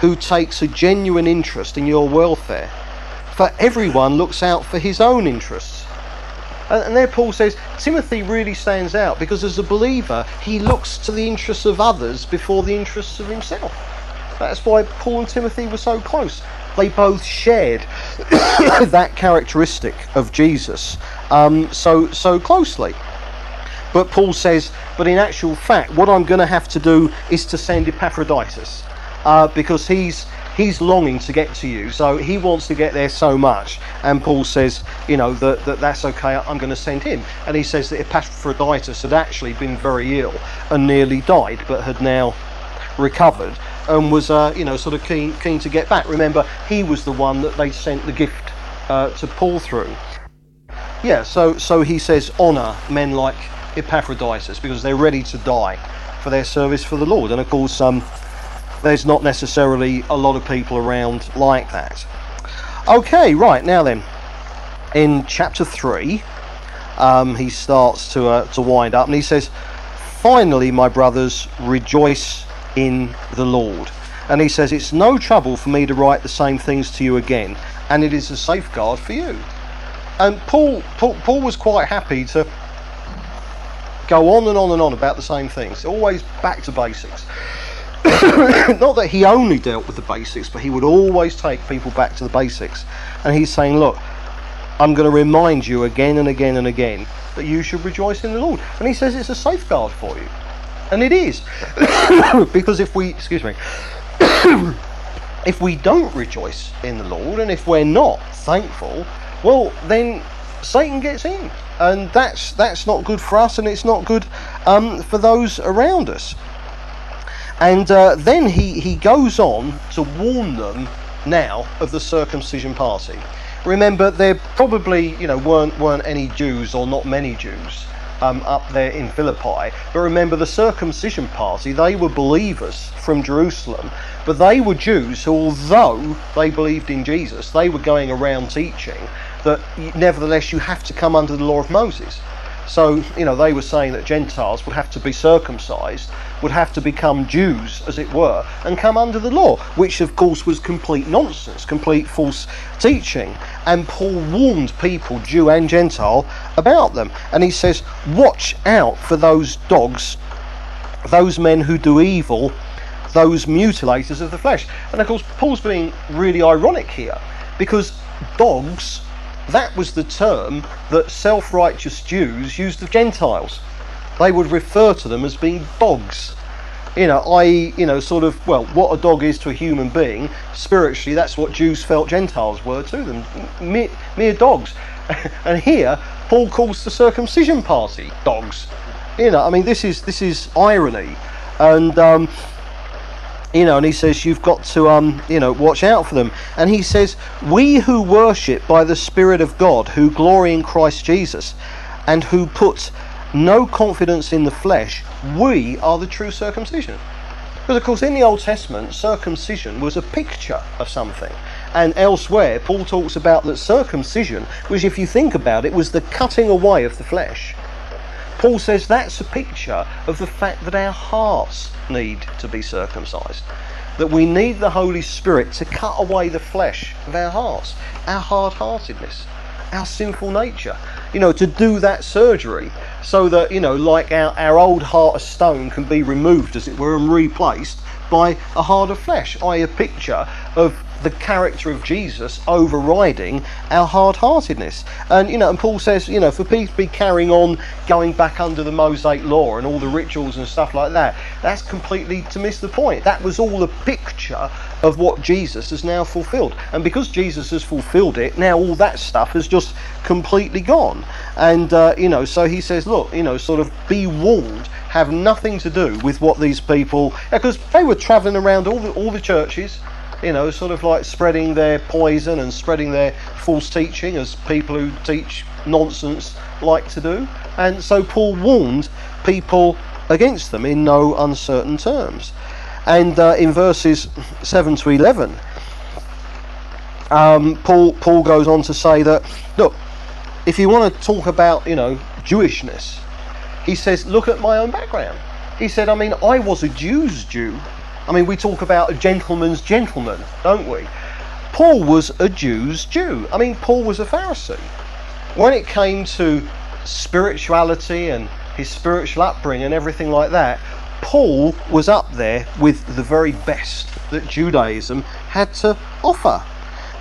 who takes a genuine interest in your welfare, for everyone looks out for his own interests. And there Paul says Timothy really stands out because as a believer he looks to the interests of others before the interests of himself. That's why Paul and Timothy were so close. They both shared that characteristic of Jesus um, so so closely. But Paul says, but in actual fact, what I'm going to have to do is to send Epaphroditus uh, because he's he's longing to get to you. So he wants to get there so much. And Paul says, you know, that, that that's okay, I'm going to send him. And he says that Epaphroditus had actually been very ill and nearly died, but had now recovered and was, uh, you know, sort of keen, keen to get back. Remember, he was the one that they sent the gift uh, to Paul through. Yeah, so, so he says, honour men like Epaphroditus because they're ready to die for their service for the Lord. And of course, um, there's not necessarily a lot of people around like that. Okay, right now then, in chapter three, um, he starts to uh, to wind up, and he says, "Finally, my brothers, rejoice in the Lord." And he says, "It's no trouble for me to write the same things to you again, and it is a safeguard for you." And Paul, Paul, Paul was quite happy to go on and on and on about the same things, always back to basics. Not that he only dealt with the basics, but he would always take people back to the basics. And he's saying, Look, I'm going to remind you again and again and again that you should rejoice in the Lord. And he says it's a safeguard for you. And it is. because if we, excuse me, if we don't rejoice in the Lord and if we're not thankful, well, then Satan gets in. And that's that's not good for us and it's not good um, for those around us. And uh, then he, he goes on to warn them now of the circumcision party. Remember, there probably you know weren't weren't any Jews or not many Jews um, up there in Philippi. But remember, the circumcision party, they were believers from Jerusalem, but they were Jews who, although they believed in Jesus, they were going around teaching that nevertheless you have to come under the law of Moses. So, you know, they were saying that Gentiles would have to be circumcised, would have to become Jews, as it were, and come under the law, which of course was complete nonsense, complete false teaching. And Paul warned people, Jew and Gentile, about them. And he says, Watch out for those dogs, those men who do evil, those mutilators of the flesh. And of course, Paul's being really ironic here, because dogs that was the term that self righteous Jews used of Gentiles. They would refer to them as being dogs. You know, i.e., you know, sort of, well, what a dog is to a human being, spiritually, that's what Jews felt Gentiles were to them mere, mere dogs. and here, Paul calls the circumcision party dogs. You know, I mean, this is this is irony, and um, you know, and he says you've got to, um, you know, watch out for them. And he says, we who worship by the Spirit of God, who glory in Christ Jesus, and who put no confidence in the flesh, we are the true circumcision. Because, of course, in the Old Testament, circumcision was a picture of something. And elsewhere, Paul talks about that circumcision, which, if you think about it, was the cutting away of the flesh. Paul says that's a picture of the fact that our hearts need to be circumcised. That we need the Holy Spirit to cut away the flesh of our hearts, our hard heartedness, our sinful nature. You know, to do that surgery so that, you know, like our, our old heart of stone can be removed, as it were, and replaced by a heart of flesh, i.e., a picture of the character of Jesus overriding our hard-heartedness. And you know, and Paul says, you know, for people to be carrying on going back under the Mosaic law and all the rituals and stuff like that, that's completely to miss the point. That was all a picture of what Jesus has now fulfilled. And because Jesus has fulfilled it, now all that stuff has just completely gone. And uh, you know, so he says, look, you know, sort of be warned have nothing to do with what these people because they were traveling around all the all the churches you know, sort of like spreading their poison and spreading their false teaching as people who teach nonsense like to do. And so Paul warned people against them in no uncertain terms. And uh, in verses 7 to 11, um, Paul, Paul goes on to say that, look, if you want to talk about, you know, Jewishness, he says, look at my own background. He said, I mean, I was a Jew's Jew I mean, we talk about a gentleman's gentleman, don't we? Paul was a Jew's Jew. I mean, Paul was a Pharisee. When it came to spirituality and his spiritual upbringing and everything like that, Paul was up there with the very best that Judaism had to offer.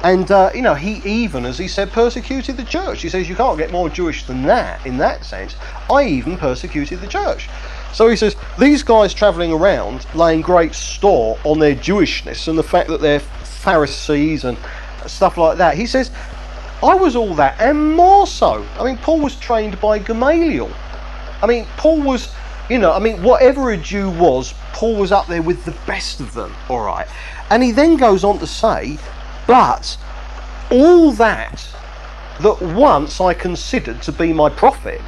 And, uh, you know, he even, as he said, persecuted the church. He says, you can't get more Jewish than that in that sense. I even persecuted the church. So he says, these guys travelling around laying great store on their Jewishness and the fact that they're Pharisees and stuff like that. He says, I was all that and more so. I mean, Paul was trained by Gamaliel. I mean, Paul was, you know, I mean, whatever a Jew was, Paul was up there with the best of them, all right. And he then goes on to say, but all that that once I considered to be my profit,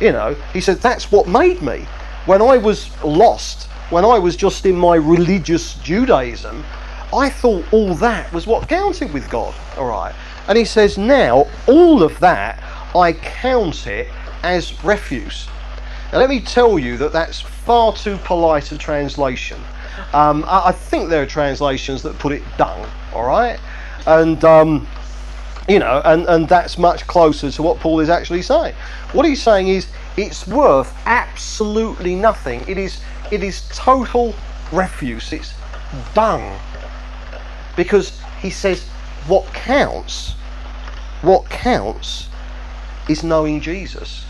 you know, he said, that's what made me when I was lost, when I was just in my religious Judaism, I thought all that was what counted with God. All right. And he says, now all of that, I count it as refuse. Now, let me tell you that that's far too polite a translation. Um, I, I, think there are translations that put it dung, all right? And, um, you know, and, and that's much closer to what Paul is actually saying. What he's saying is, it's worth absolutely nothing. It is it is total refuse. It's dung. Because he says what counts, what counts is knowing Jesus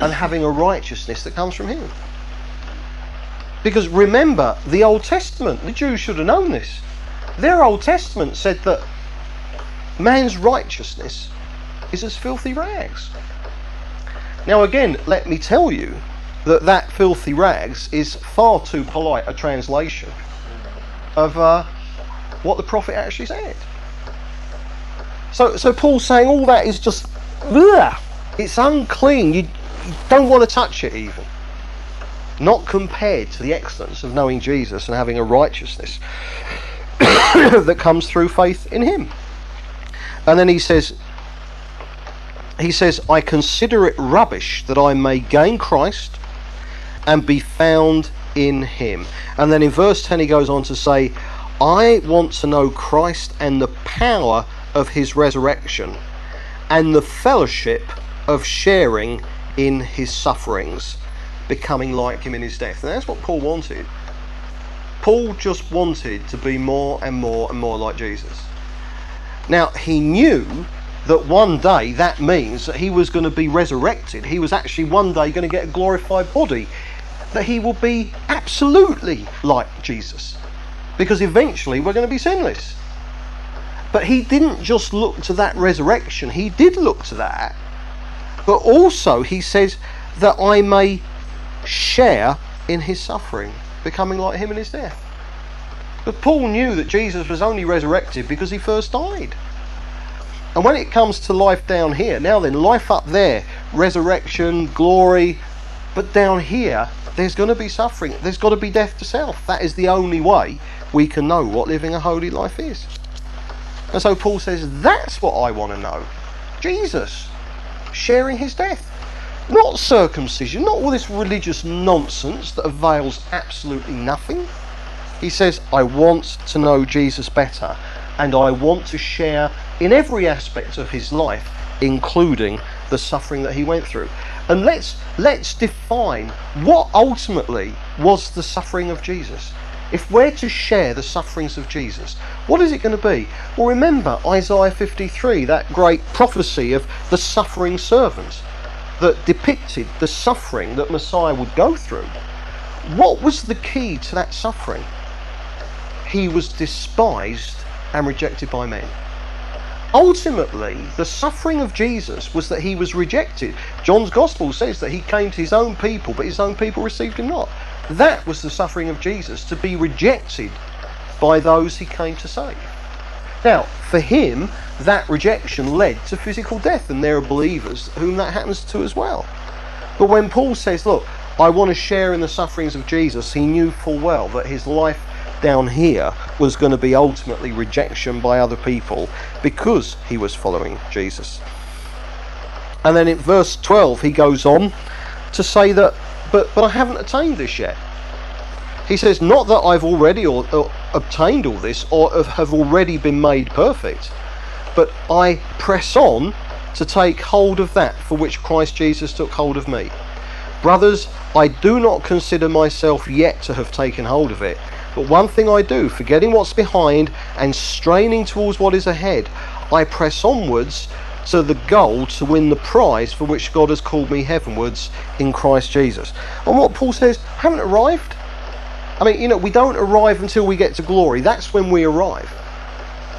and having a righteousness that comes from him. Because remember, the Old Testament, the Jews should have known this. Their Old Testament said that man's righteousness is as filthy rags. Now, again, let me tell you that that filthy rags is far too polite a translation of uh, what the prophet actually said. So, so Paul's saying all that is just, ugh, it's unclean. You, you don't want to touch it even. Not compared to the excellence of knowing Jesus and having a righteousness that comes through faith in Him. And then he says, he says, I consider it rubbish that I may gain Christ and be found in him. And then in verse 10 he goes on to say, I want to know Christ and the power of his resurrection and the fellowship of sharing in his sufferings, becoming like him in his death. And that's what Paul wanted. Paul just wanted to be more and more and more like Jesus. Now, he knew that one day that means that he was going to be resurrected. He was actually one day going to get a glorified body. That he will be absolutely like Jesus. Because eventually we're going to be sinless. But he didn't just look to that resurrection, he did look to that. But also, he says that I may share in his suffering, becoming like him in his death. But Paul knew that Jesus was only resurrected because he first died. And when it comes to life down here, now then, life up there, resurrection, glory, but down here, there's going to be suffering. There's got to be death to self. That is the only way we can know what living a holy life is. And so Paul says, that's what I want to know. Jesus sharing his death. Not circumcision, not all this religious nonsense that avails absolutely nothing. He says, I want to know Jesus better and I want to share in every aspect of his life, including the suffering that he went through. And let's let's define what ultimately was the suffering of Jesus. If we're to share the sufferings of Jesus, what is it going to be? Well, remember Isaiah 53, that great prophecy of the suffering servant that depicted the suffering that Messiah would go through. What was the key to that suffering? He was despised and rejected by men. Ultimately, the suffering of Jesus was that he was rejected. John's Gospel says that he came to his own people, but his own people received him not. That was the suffering of Jesus, to be rejected by those he came to save. Now, for him, that rejection led to physical death, and there are believers whom that happens to as well. But when Paul says, Look, I want to share in the sufferings of Jesus, he knew full well that his life down here was going to be ultimately rejection by other people because he was following Jesus. And then in verse 12, he goes on to say that, but, but I haven't attained this yet. He says, Not that I've already or, or obtained all this or have already been made perfect, but I press on to take hold of that for which Christ Jesus took hold of me. Brothers, I do not consider myself yet to have taken hold of it. But one thing I do, forgetting what's behind and straining towards what is ahead, I press onwards to the goal to win the prize for which God has called me heavenwards in Christ Jesus. And what Paul says, haven't arrived. I mean, you know, we don't arrive until we get to glory. That's when we arrive.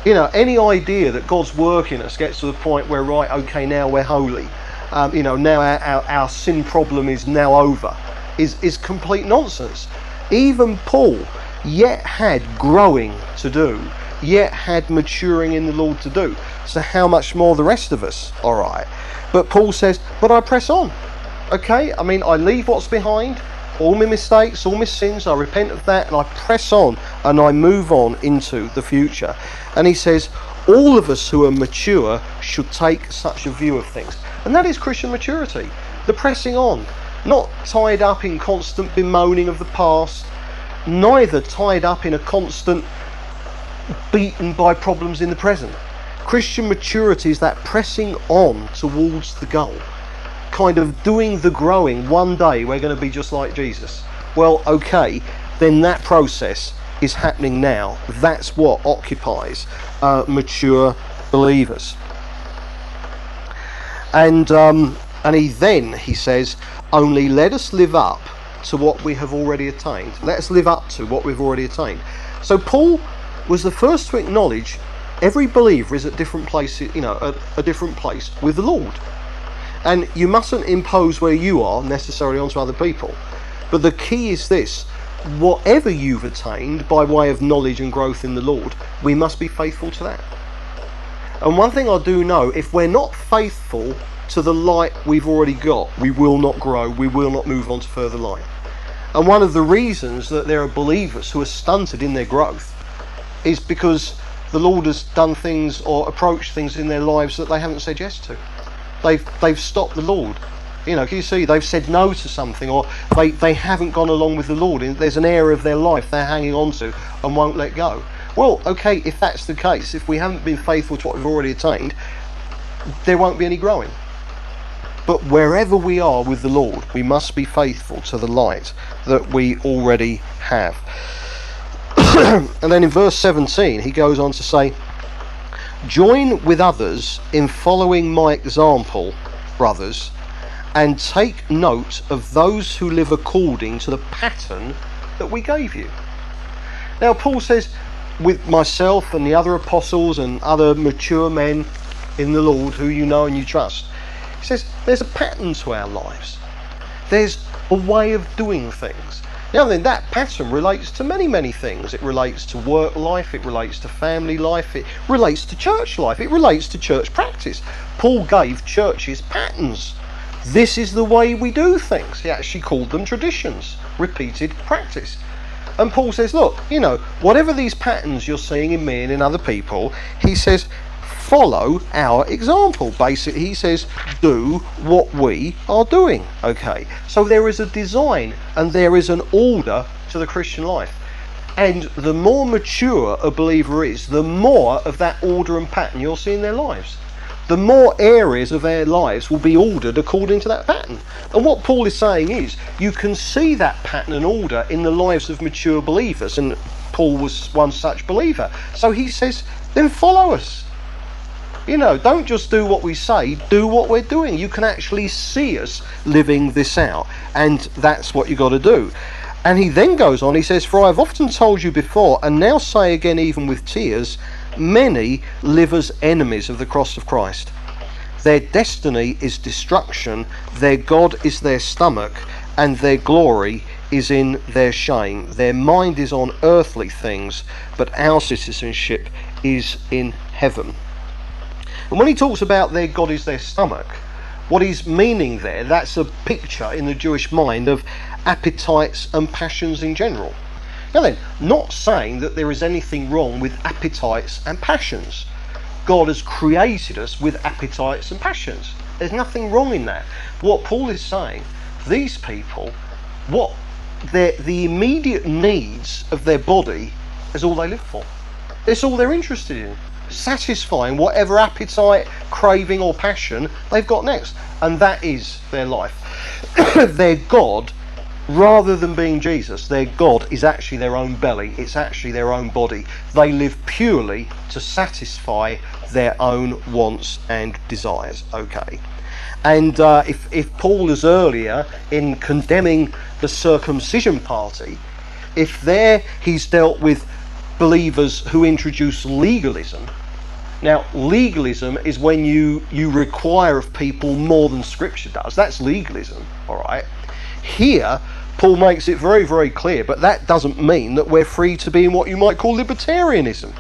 You know, any idea that God's working us gets to the point where, right, okay, now we're holy. Um, you know, now our, our, our sin problem is now over, is, is complete nonsense. Even Paul, yet had growing to do, yet had maturing in the Lord to do. So, how much more the rest of us? All right. But Paul says, But I press on. Okay? I mean, I leave what's behind, all my mistakes, all my sins, I repent of that, and I press on and I move on into the future. And he says, All of us who are mature should take such a view of things. And that is Christian maturity. The pressing on, not tied up in constant bemoaning of the past, neither tied up in a constant beaten by problems in the present. Christian maturity is that pressing on towards the goal, kind of doing the growing. One day we're going to be just like Jesus. Well, okay, then that process is happening now. That's what occupies uh, mature believers. And um, and he then he says, only let us live up to what we have already attained. Let us live up to what we've already attained. So Paul was the first to acknowledge every believer is at different places, you know, at a different place with the Lord. And you mustn't impose where you are necessarily onto other people. But the key is this whatever you've attained by way of knowledge and growth in the Lord, we must be faithful to that. And one thing I do know if we're not faithful to the light we've already got, we will not grow, we will not move on to further light. And one of the reasons that there are believers who are stunted in their growth is because the Lord has done things or approached things in their lives that they haven't said yes to. They've they've stopped the Lord. You know, can you see they've said no to something or they, they haven't gone along with the Lord. There's an area of their life they're hanging on to and won't let go. Well, okay, if that's the case, if we haven't been faithful to what we've already attained, there won't be any growing. But wherever we are with the Lord, we must be faithful to the light that we already have. and then in verse 17, he goes on to say, Join with others in following my example, brothers, and take note of those who live according to the pattern that we gave you. Now, Paul says, with myself and the other apostles and other mature men in the Lord who you know and you trust, he says, there's a pattern to our lives. There's a way of doing things. Now then, that pattern relates to many, many things. It relates to work life, it relates to family life, it relates to church life, it relates to church practice. Paul gave churches patterns. This is the way we do things. He actually called them traditions, repeated practice. And Paul says, look, you know, whatever these patterns you're seeing in me and in other people, he says, follow our example. Basically, he says, do what we are doing. Okay, so there is a design and there is an order to the Christian life. And the more mature a believer is, the more of that order and pattern you'll see in their lives. The more areas of their lives will be ordered according to that pattern. And what Paul is saying is, you can see that pattern and order in the lives of mature believers. And Paul was one such believer. So he says, then follow us. You know, don't just do what we say, do what we're doing. You can actually see us living this out, and that's what you've got to do. And he then goes on, he says, For I have often told you before, and now say again, even with tears, many live as enemies of the cross of Christ. Their destiny is destruction, their God is their stomach, and their glory is in their shame. Their mind is on earthly things, but our citizenship is in heaven. And when he talks about their God is their stomach, what he's meaning there, that's a picture in the Jewish mind of appetites and passions in general. Now then, not saying that there is anything wrong with appetites and passions. God has created us with appetites and passions. There's nothing wrong in that. What Paul is saying, these people, what their, the immediate needs of their body is all they live for. It's all they're interested in satisfying whatever appetite, craving, or passion they've got next. And that is their life. their God, rather than being Jesus, their God is actually their own belly, it's actually their own body. They live purely to satisfy their own wants and desires. Okay. And uh, if, if Paul is earlier in condemning the circumcision party, if there he's dealt with believers who introduce legalism, now, legalism is when you, you require of people more than Scripture does. That's legalism, all right? Here, Paul makes it very, very clear, but that doesn't mean that we're free to be in what you might call libertarianism.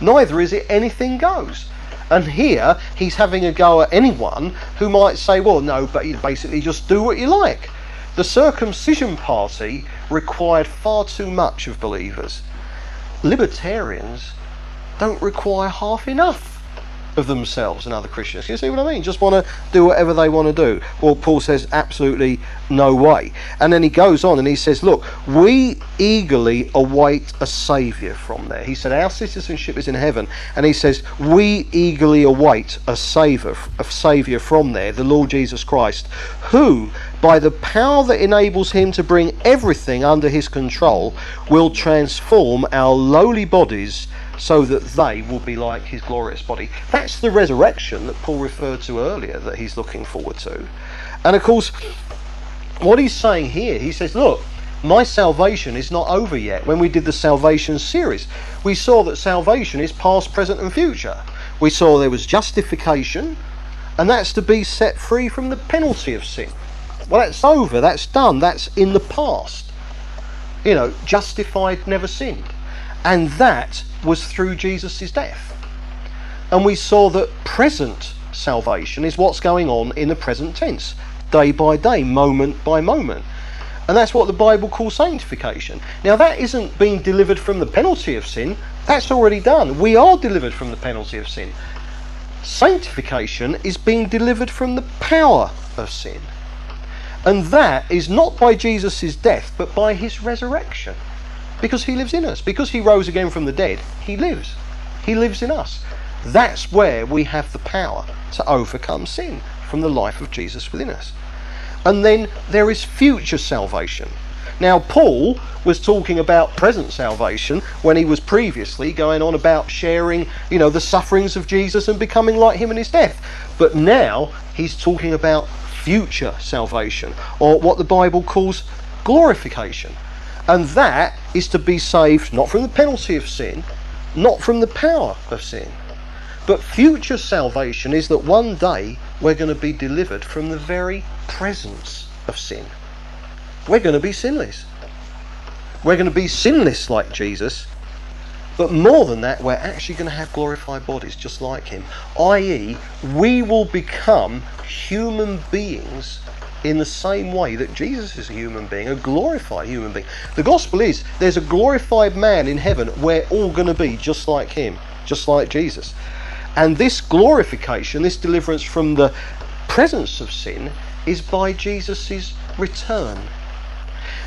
Neither is it anything goes. And here, he's having a go at anyone who might say, well, no, but you basically just do what you like. The circumcision party required far too much of believers. Libertarians don't require half enough of themselves and other Christians. You see what I mean? Just want to do whatever they want to do. Well, Paul says, absolutely no way. And then he goes on and he says, Look, we eagerly await a Saviour from there. He said, Our citizenship is in heaven. And he says, We eagerly await a Saviour, a Saviour from there, the Lord Jesus Christ, who, by the power that enables him to bring everything under his control, will transform our lowly bodies so that they will be like his glorious body. That's the resurrection that Paul referred to earlier that he's looking forward to. And of course, what he's saying here, he says, look, my salvation is not over yet. When we did the salvation series, we saw that salvation is past, present, and future. We saw there was justification, and that's to be set free from the penalty of sin. Well, that's over, that's done, that's in the past. You know, justified, never sinned. And that was through Jesus' death. And we saw that present salvation is what's going on in the present tense, day by day, moment by moment. And that's what the Bible calls sanctification. Now, that isn't being delivered from the penalty of sin, that's already done. We are delivered from the penalty of sin. Sanctification is being delivered from the power of sin. And that is not by Jesus' death, but by his resurrection. Because he lives in us. Because he rose again from the dead, he lives. He lives in us. That's where we have the power to overcome sin from the life of Jesus within us. And then there is future salvation. Now, Paul was talking about present salvation when he was previously going on about sharing, you know, the sufferings of Jesus and becoming like him in his death. But now he's talking about future salvation, or what the Bible calls glorification. And that is to be saved not from the penalty of sin, not from the power of sin. But future salvation is that one day we're going to be delivered from the very presence of sin. We're going to be sinless. We're going to be sinless like Jesus, but more than that, we're actually going to have glorified bodies just like Him. I.e., we will become human beings in the same way that Jesus is a human being, a glorified human being. The gospel is there's a glorified man in heaven. We're all going to be just like him, just like Jesus. And this glorification, this deliverance from the presence of sin, is by Jesus' return.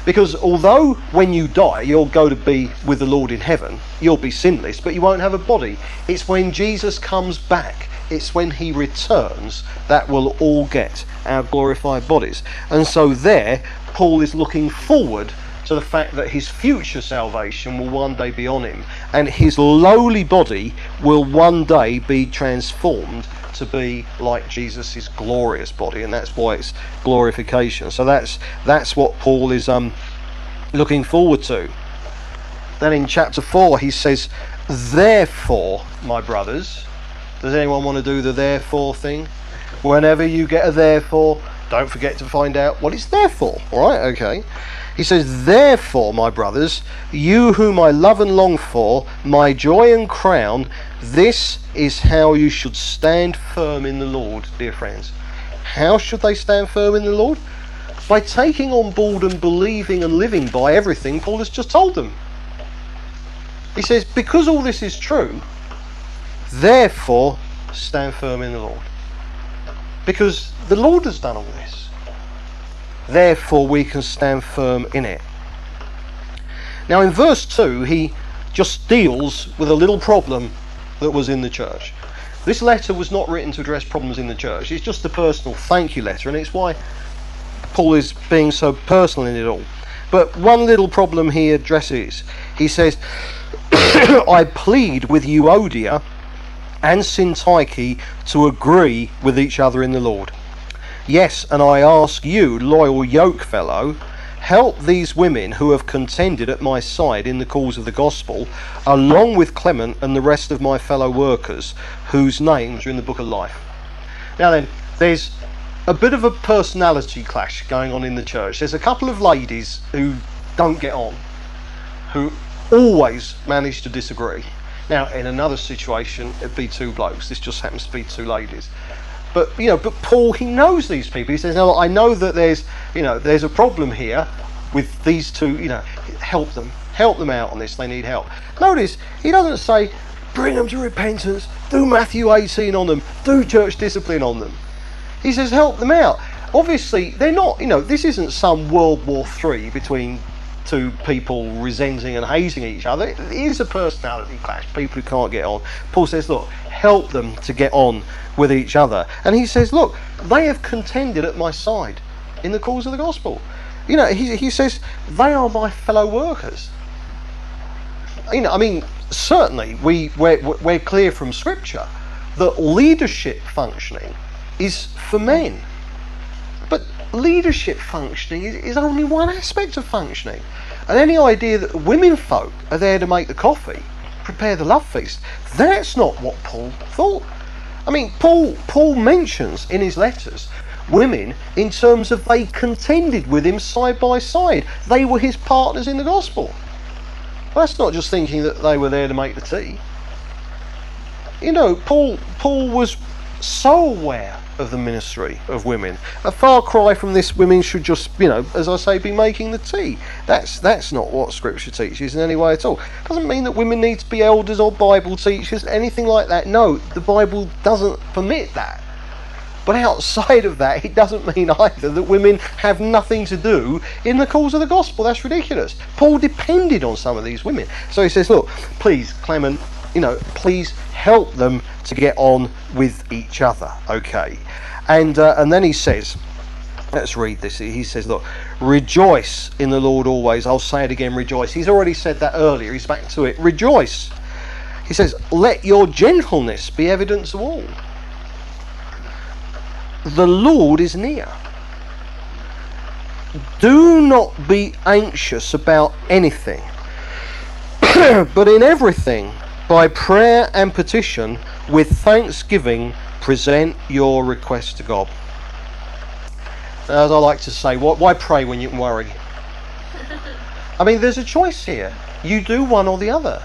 Because although when you die you'll go to be with the Lord in heaven, you'll be sinless, but you won't have a body. It's when Jesus comes back, it's when he returns that we'll all get our glorified bodies. And so there, Paul is looking forward to the fact that his future salvation will one day be on him, and his lowly body will one day be transformed to be like Jesus' glorious body, and that's why it's glorification. So that's that's what Paul is um, looking forward to. Then in chapter four he says, Therefore, my brothers, does anyone want to do the therefore thing? Whenever you get a therefore, don't forget to find out what it's there for. Alright, okay. He says, Therefore, my brothers, you whom I love and long for, my joy and crown, this is how you should stand firm in the Lord, dear friends. How should they stand firm in the Lord? By taking on board and believing and living by everything Paul has just told them. He says, Because all this is true, therefore stand firm in the Lord. Because the Lord has done all this. Therefore, we can stand firm in it. Now, in verse 2, he just deals with a little problem that was in the church. This letter was not written to address problems in the church, it's just a personal thank you letter, and it's why Paul is being so personal in it all. But one little problem he addresses. He says, I plead with you, Euodia and Syntyche to agree with each other in the Lord. Yes, and I ask you, loyal yoke fellow, help these women who have contended at my side in the cause of the gospel, along with Clement and the rest of my fellow workers, whose names are in the book of life. Now then, there's a bit of a personality clash going on in the church. There's a couple of ladies who don't get on, who always manage to disagree. Now, in another situation, it'd be two blokes. This just happens to be two ladies. But you know, but Paul he knows these people. He says, "No, I know that there's you know there's a problem here with these two. You know, help them, help them out on this. They need help." Notice he doesn't say, "Bring them to repentance. Do Matthew 18 on them. Do church discipline on them." He says, "Help them out." Obviously, they're not. You know, this isn't some World War Three between two people resenting and hating each other. It is a personality clash. People who can't get on. Paul says, "Look, help them to get on with each other. And he says, Look, they have contended at my side in the cause of the gospel. You know, he, he says, They are my fellow workers. You know, I mean, certainly we, we're, we're clear from Scripture that leadership functioning is for men. Leadership functioning is, is only one aspect of functioning. And any idea that women folk are there to make the coffee, prepare the love feast, that's not what Paul thought. I mean, Paul Paul mentions in his letters women in terms of they contended with him side by side. They were his partners in the gospel. That's not just thinking that they were there to make the tea. You know, Paul Paul was so aware of the ministry of women. A far cry from this women should just, you know, as I say, be making the tea. That's that's not what scripture teaches in any way at all. Doesn't mean that women need to be elders or Bible teachers, anything like that. No, the Bible doesn't permit that. But outside of that, it doesn't mean either that women have nothing to do in the cause of the gospel. That's ridiculous. Paul depended on some of these women. So he says, look, please, Clement, you know, please help them to get on with each other. Okay. And, uh, and then he says, let's read this. He says, look, rejoice in the Lord always. I'll say it again, rejoice. He's already said that earlier. He's back to it. Rejoice. He says, let your gentleness be evidence of all the Lord is near. Do not be anxious about anything, but in everything, by prayer and petition, with thanksgiving, present your request to God. As I like to say, why pray when you can worry? I mean, there's a choice here. You do one or the other.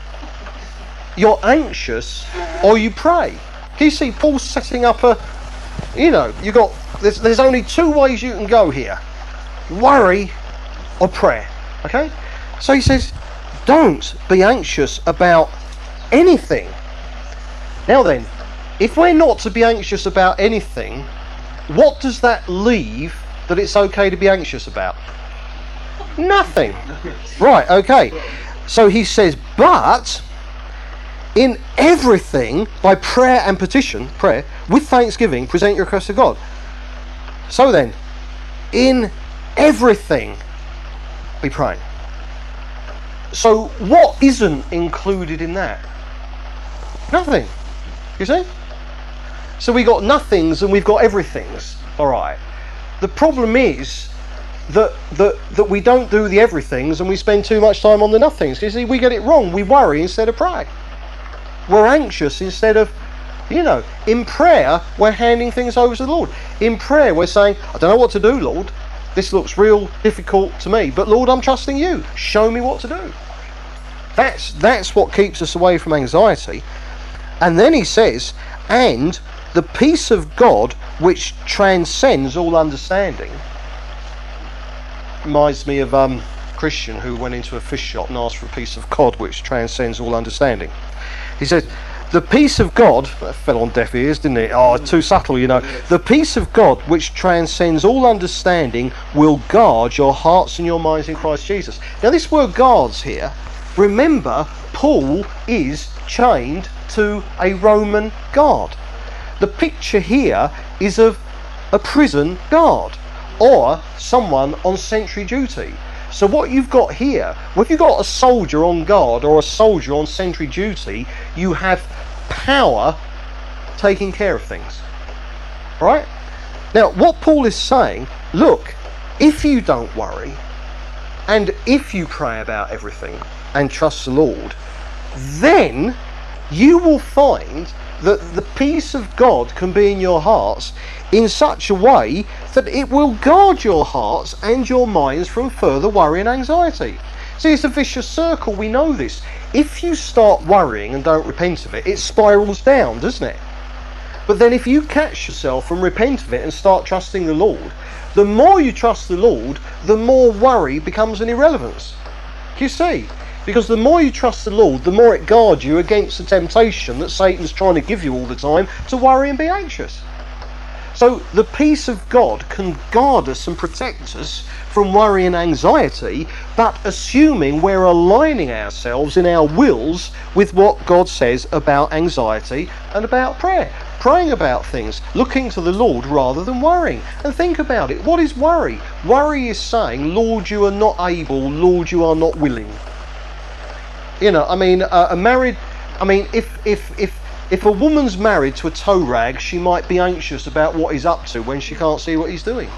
You're anxious or you pray. Can you see Paul setting up a, you know, you got there's, there's only two ways you can go here worry or prayer. Okay? So he says, don't be anxious about anything. Now then, if we're not to be anxious about anything, what does that leave that it's okay to be anxious about? Nothing. Right, okay. So he says, but in everything, by prayer and petition, prayer, with thanksgiving, present your request to God. So then, in everything, we pray. So, what isn't included in that? Nothing. You see? So we got nothings and we've got everythings. All right. The problem is that that that we don't do the everythings and we spend too much time on the nothings. You see, we get it wrong. We worry instead of pray. We're anxious instead of, you know, in prayer, we're handing things over to the Lord. In prayer, we're saying, I don't know what to do, Lord. This looks real difficult to me, but Lord, I'm trusting you. Show me what to do. That's that's what keeps us away from anxiety. And then he says, and the peace of God which transcends all understanding. Reminds me of um Christian who went into a fish shop and asked for a piece of cod which transcends all understanding. He says, the peace of God that fell on deaf ears, didn't it? Oh, too subtle, you know. The peace of God, which transcends all understanding, will guard your hearts and your minds in Christ Jesus. Now, this word guards here, remember, Paul is chained to a Roman guard. The picture here is of a prison guard or someone on sentry duty. So what you've got here, well, if you've got a soldier on guard or a soldier on sentry duty, you have power taking care of things. Right? Now, what Paul is saying, look, if you don't worry, and if you pray about everything and trust the Lord, then you will find that the peace of God can be in your hearts in such a way that it will guard your hearts and your minds from further worry and anxiety. See, it's a vicious circle, we know this. If you start worrying and don't repent of it, it spirals down, doesn't it? But then if you catch yourself and repent of it and start trusting the Lord, the more you trust the Lord, the more worry becomes an irrelevance. You see? Because the more you trust the Lord, the more it guards you against the temptation that Satan's trying to give you all the time to worry and be anxious. So the peace of God can guard us and protect us from worry and anxiety, but assuming we're aligning ourselves in our wills with what God says about anxiety and about prayer. Praying about things, looking to the Lord rather than worrying. And think about it. What is worry? Worry is saying, Lord, you are not able, Lord, you are not willing. You know, I mean, uh, a married, I mean, if, if, if, if a woman's married to a tow rag, she might be anxious about what he's up to when she can't see what he's doing.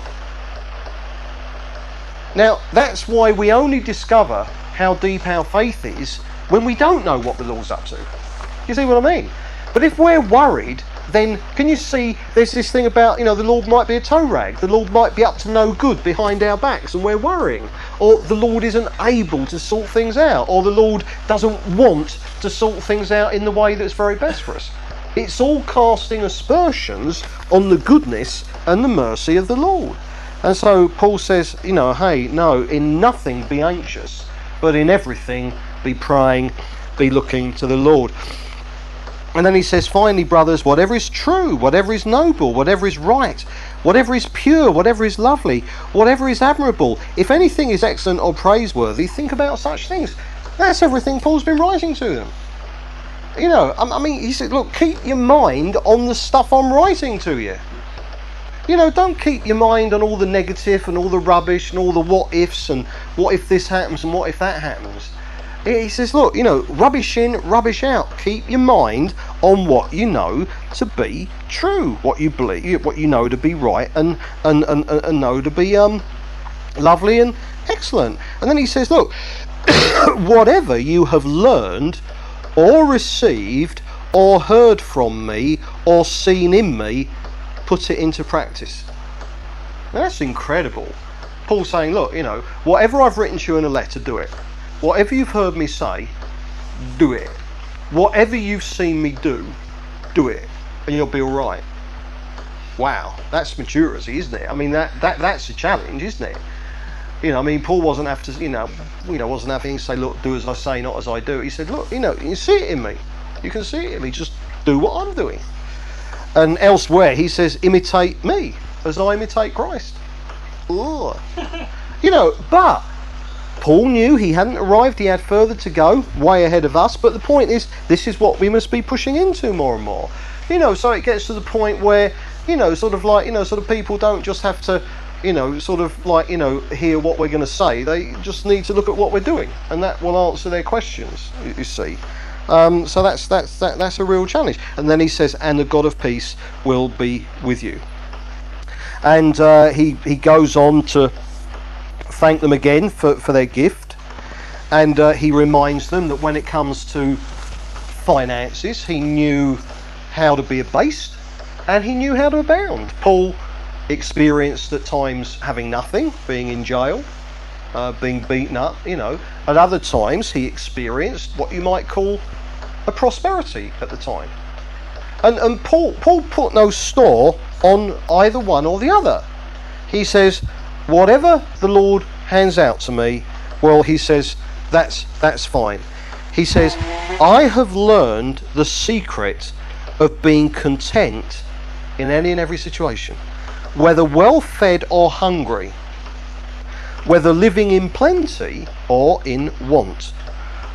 Now, that's why we only discover how deep our faith is when we don't know what the Lord's up to. You see what I mean? But if we're worried, then can you see there's this thing about, you know, the Lord might be a tow rag, the Lord might be up to no good behind our backs and we're worrying, or the Lord isn't able to sort things out, or the Lord doesn't want to sort things out in the way that's very best for us. It's all casting aspersions on the goodness and the mercy of the Lord. And so Paul says, you know, hey, no, in nothing be anxious, but in everything be praying, be looking to the Lord. And then he says, finally, brothers, whatever is true, whatever is noble, whatever is right, whatever is pure, whatever is lovely, whatever is admirable, if anything is excellent or praiseworthy, think about such things. That's everything Paul's been writing to them. You know, I mean, he said, look, keep your mind on the stuff I'm writing to you. You know, don't keep your mind on all the negative and all the rubbish and all the what ifs and what if this happens and what if that happens. He says, look, you know, rubbish in, rubbish out. Keep your mind on what you know to be true, what you believe, what you know to be right, and and and, and know to be um lovely and excellent. And then he says, look, whatever you have learned or received or heard from me or seen in me put it into practice. Now, that's incredible. Paul saying, look, you know, whatever I've written to you in a letter, do it. Whatever you've heard me say, do it. Whatever you've seen me do, do it, and you'll be all right. Wow, that's maturity, isn't it? I mean, that, that that's a challenge, isn't it? You know, I mean, Paul wasn't after you know, you know, wasn't having to say, look, do as I say, not as I do. He said, look, you know, you see it in me. You can see it in me. Just do what I'm doing. And elsewhere, he says, imitate me as I imitate Christ. Ugh. you know, but Paul knew he hadn't arrived, he had further to go, way ahead of us. But the point is, this is what we must be pushing into more and more. You know, so it gets to the point where, you know, sort of like, you know, sort of people don't just have to, you know, sort of like, you know, hear what we're going to say. They just need to look at what we're doing, and that will answer their questions, you see. Um, so that's that's that, that's a real challenge. And then he says, "And the God of peace will be with you." And uh, he he goes on to thank them again for, for their gift, and uh, he reminds them that when it comes to finances, he knew how to be abased, and he knew how to abound. Paul experienced at times having nothing, being in jail, uh, being beaten up, you know. At other times, he experienced what you might call a prosperity at the time. And, and Paul, Paul put no store on either one or the other. He says, whatever the Lord hands out to me, well, he says, that's, that's fine. He says, I have learned the secret of being content in any and every situation, whether well fed or hungry whether living in plenty or in want.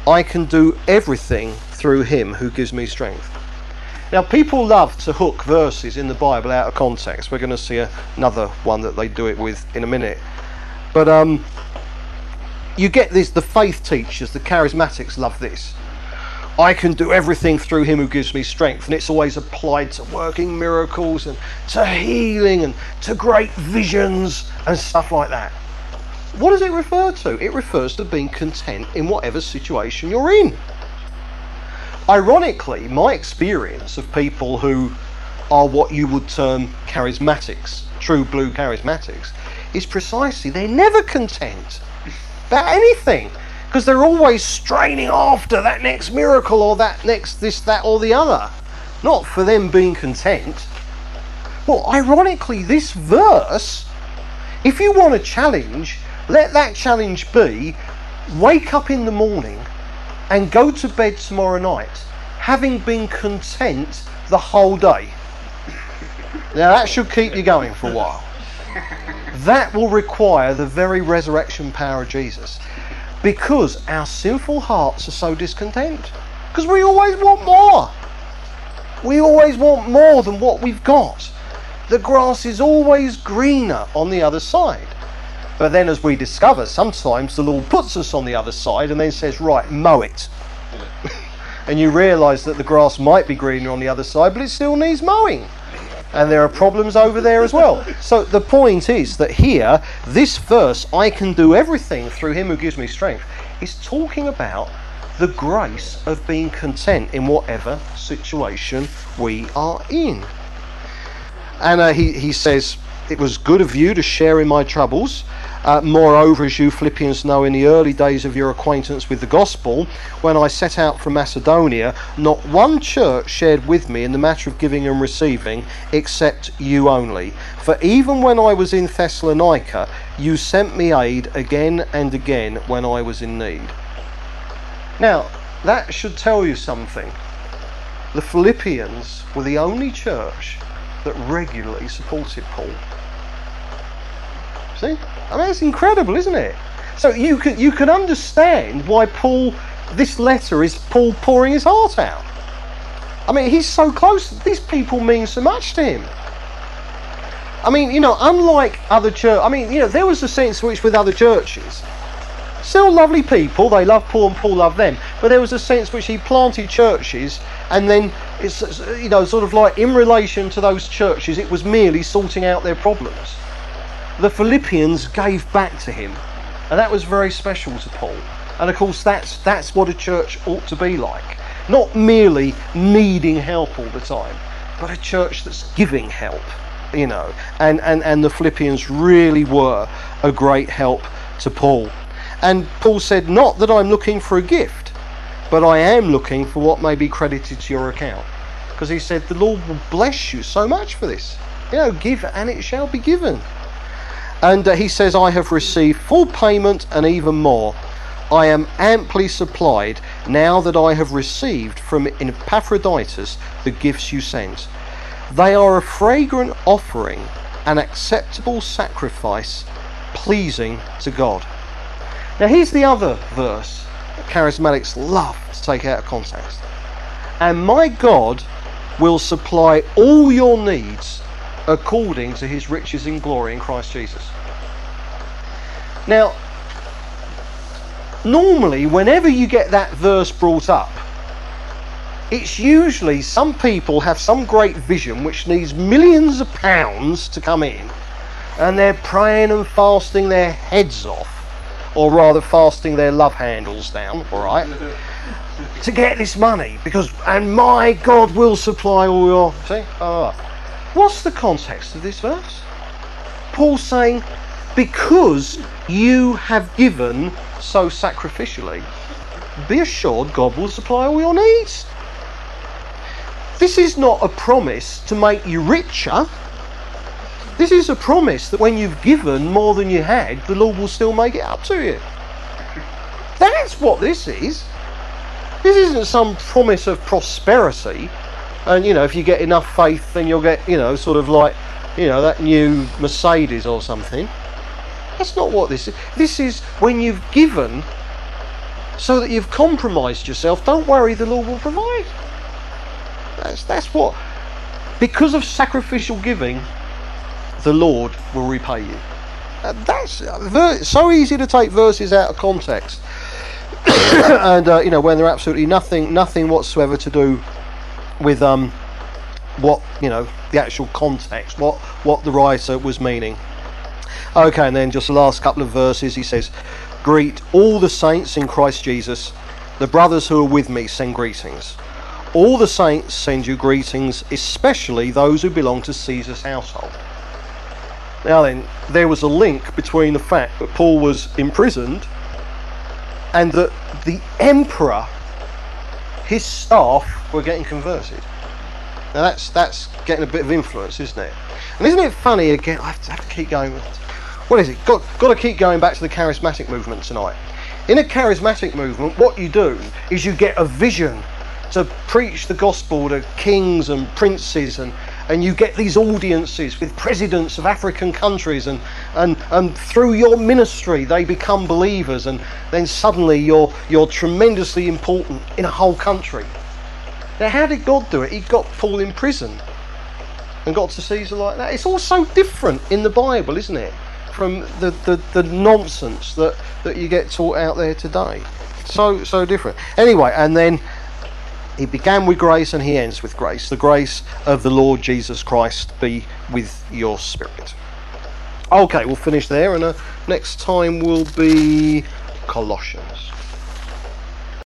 I can do everything through him who gives me strength. Now, people love to hook verses in the Bible out of context. We're going to see another one that they do it with in a minute. But um, you get this, the faith teachers, the charismatics love this. I can do everything through him who gives me strength. And it's always applied to working miracles and to healing and to great visions and stuff like that. What does it refer to? It refers to being content in whatever situation you're in. Ironically, my experience of people who are what you would term charismatics, true blue charismatics, is precisely they're never content about anything because they're always straining after that next miracle or that next this, that, or the other. Not for them being content. Well, ironically, this verse, if you want a challenge, let that challenge be wake up in the morning and go to bed tomorrow night having been content the whole day. Now that should keep you going for a while. That will require the very resurrection power of Jesus because our sinful hearts are so discontent. Because we always want more. We always want more than what we've got. The grass is always greener on the other side. But then, as we discover, sometimes the Lord puts us on the other side and then says, Right, mow it. and you realise that the grass might be greener on the other side, but it still needs mowing. and there are problems over there as well. So the point is that here, this verse, I can do everything through him who gives me strength, is talking about the grace of being content in whatever situation we are in. And uh, he, he says, It was good of you to share in my troubles. Uh, moreover, as you Philippians know, in the early days of your acquaintance with the gospel, when I set out from Macedonia, not one church shared with me in the matter of giving and receiving, except you only. For even when I was in Thessalonica, you sent me aid again and again when I was in need. Now, that should tell you something. The Philippians were the only church that regularly supported Paul. See? I mean, it's incredible, isn't it? So you can you can understand why Paul, this letter is Paul pouring his heart out. I mean, he's so close. These people mean so much to him. I mean, you know, unlike other church, I mean, you know, there was a sense which with other churches, still lovely people. They love Paul and Paul loved them, but there was a sense which he planted churches, and then it's you know, sort of like in relation to those churches, it was merely sorting out their problems the Philippians gave back to him. And that was very special to Paul. And of course, that's, that's what a church ought to be like. Not merely needing help all the time, but a church that's giving help, you know. And, and, and the Philippians really were a great help to Paul. And Paul said, Not that I'm looking for a gift, but I am looking for what may be credited to your account. Because he said, The Lord will bless you so much for this. You know, give and it shall be given. And uh, he says, I have received full payment and even more. I am amply supplied now that I have received from Epaphroditus the gifts you sent. They are a fragrant offering, an acceptable sacrifice, pleasing to God. Now, here's the other verse that charismatics love to take out of context. And my God will supply all your needs according to his riches in glory in Christ Jesus. Now, normally, whenever you get that verse brought up, it's usually some people have some great vision which needs millions of pounds to come in, and they're praying and fasting their heads off, or rather, fasting their love handles down, all right, to get this money because, and my God will supply all your. See? Oh. What's the context of this verse? Paul's saying, because you have given so sacrificially, be assured God will supply all your needs. This is not a promise to make you richer. This is a promise that when you've given more than you had, the Lord will still make it up to you. That's what this is. This isn't some promise of prosperity and you know if you get enough faith then you'll get you know sort of like you know that new mercedes or something. That's not what this is. This is when you've given so that you've compromised yourself. Don't worry the lord will provide. That's that's what because of sacrificial giving the lord will repay you. That's so easy to take verses out of context. And uh, you know when they're absolutely nothing nothing whatsoever to do with um, what you know the actual context, what what the writer was meaning. Okay, and then just the last couple of verses, he says, "Greet all the saints in Christ Jesus. The brothers who are with me send greetings. All the saints send you greetings, especially those who belong to Caesar's household." Now then, there was a link between the fact that Paul was imprisoned and that the emperor his staff were getting converted. Now that's that's getting a bit of influence, isn't it? And isn't it funny again? I have to, have to keep going. What is it? Got got to keep going back to the charismatic movement tonight. In a charismatic movement, what you do is you get a vision to preach the gospel to kings and princes and and you get these audiences with presidents of African countries, and, and, and through your ministry they become believers, and then suddenly you're, you're tremendously important in a whole country. Now, how did God do it? He got Paul in prison and got to Caesar like that. It's all so different in the Bible, isn't it? From the, the, the nonsense that, that you get taught out there today. So, so different. Anyway, and then He began with grace and he ends with grace. The grace of the Lord Jesus Christ be with your spirit. Okay, we'll finish there, and uh, next time will be Colossians.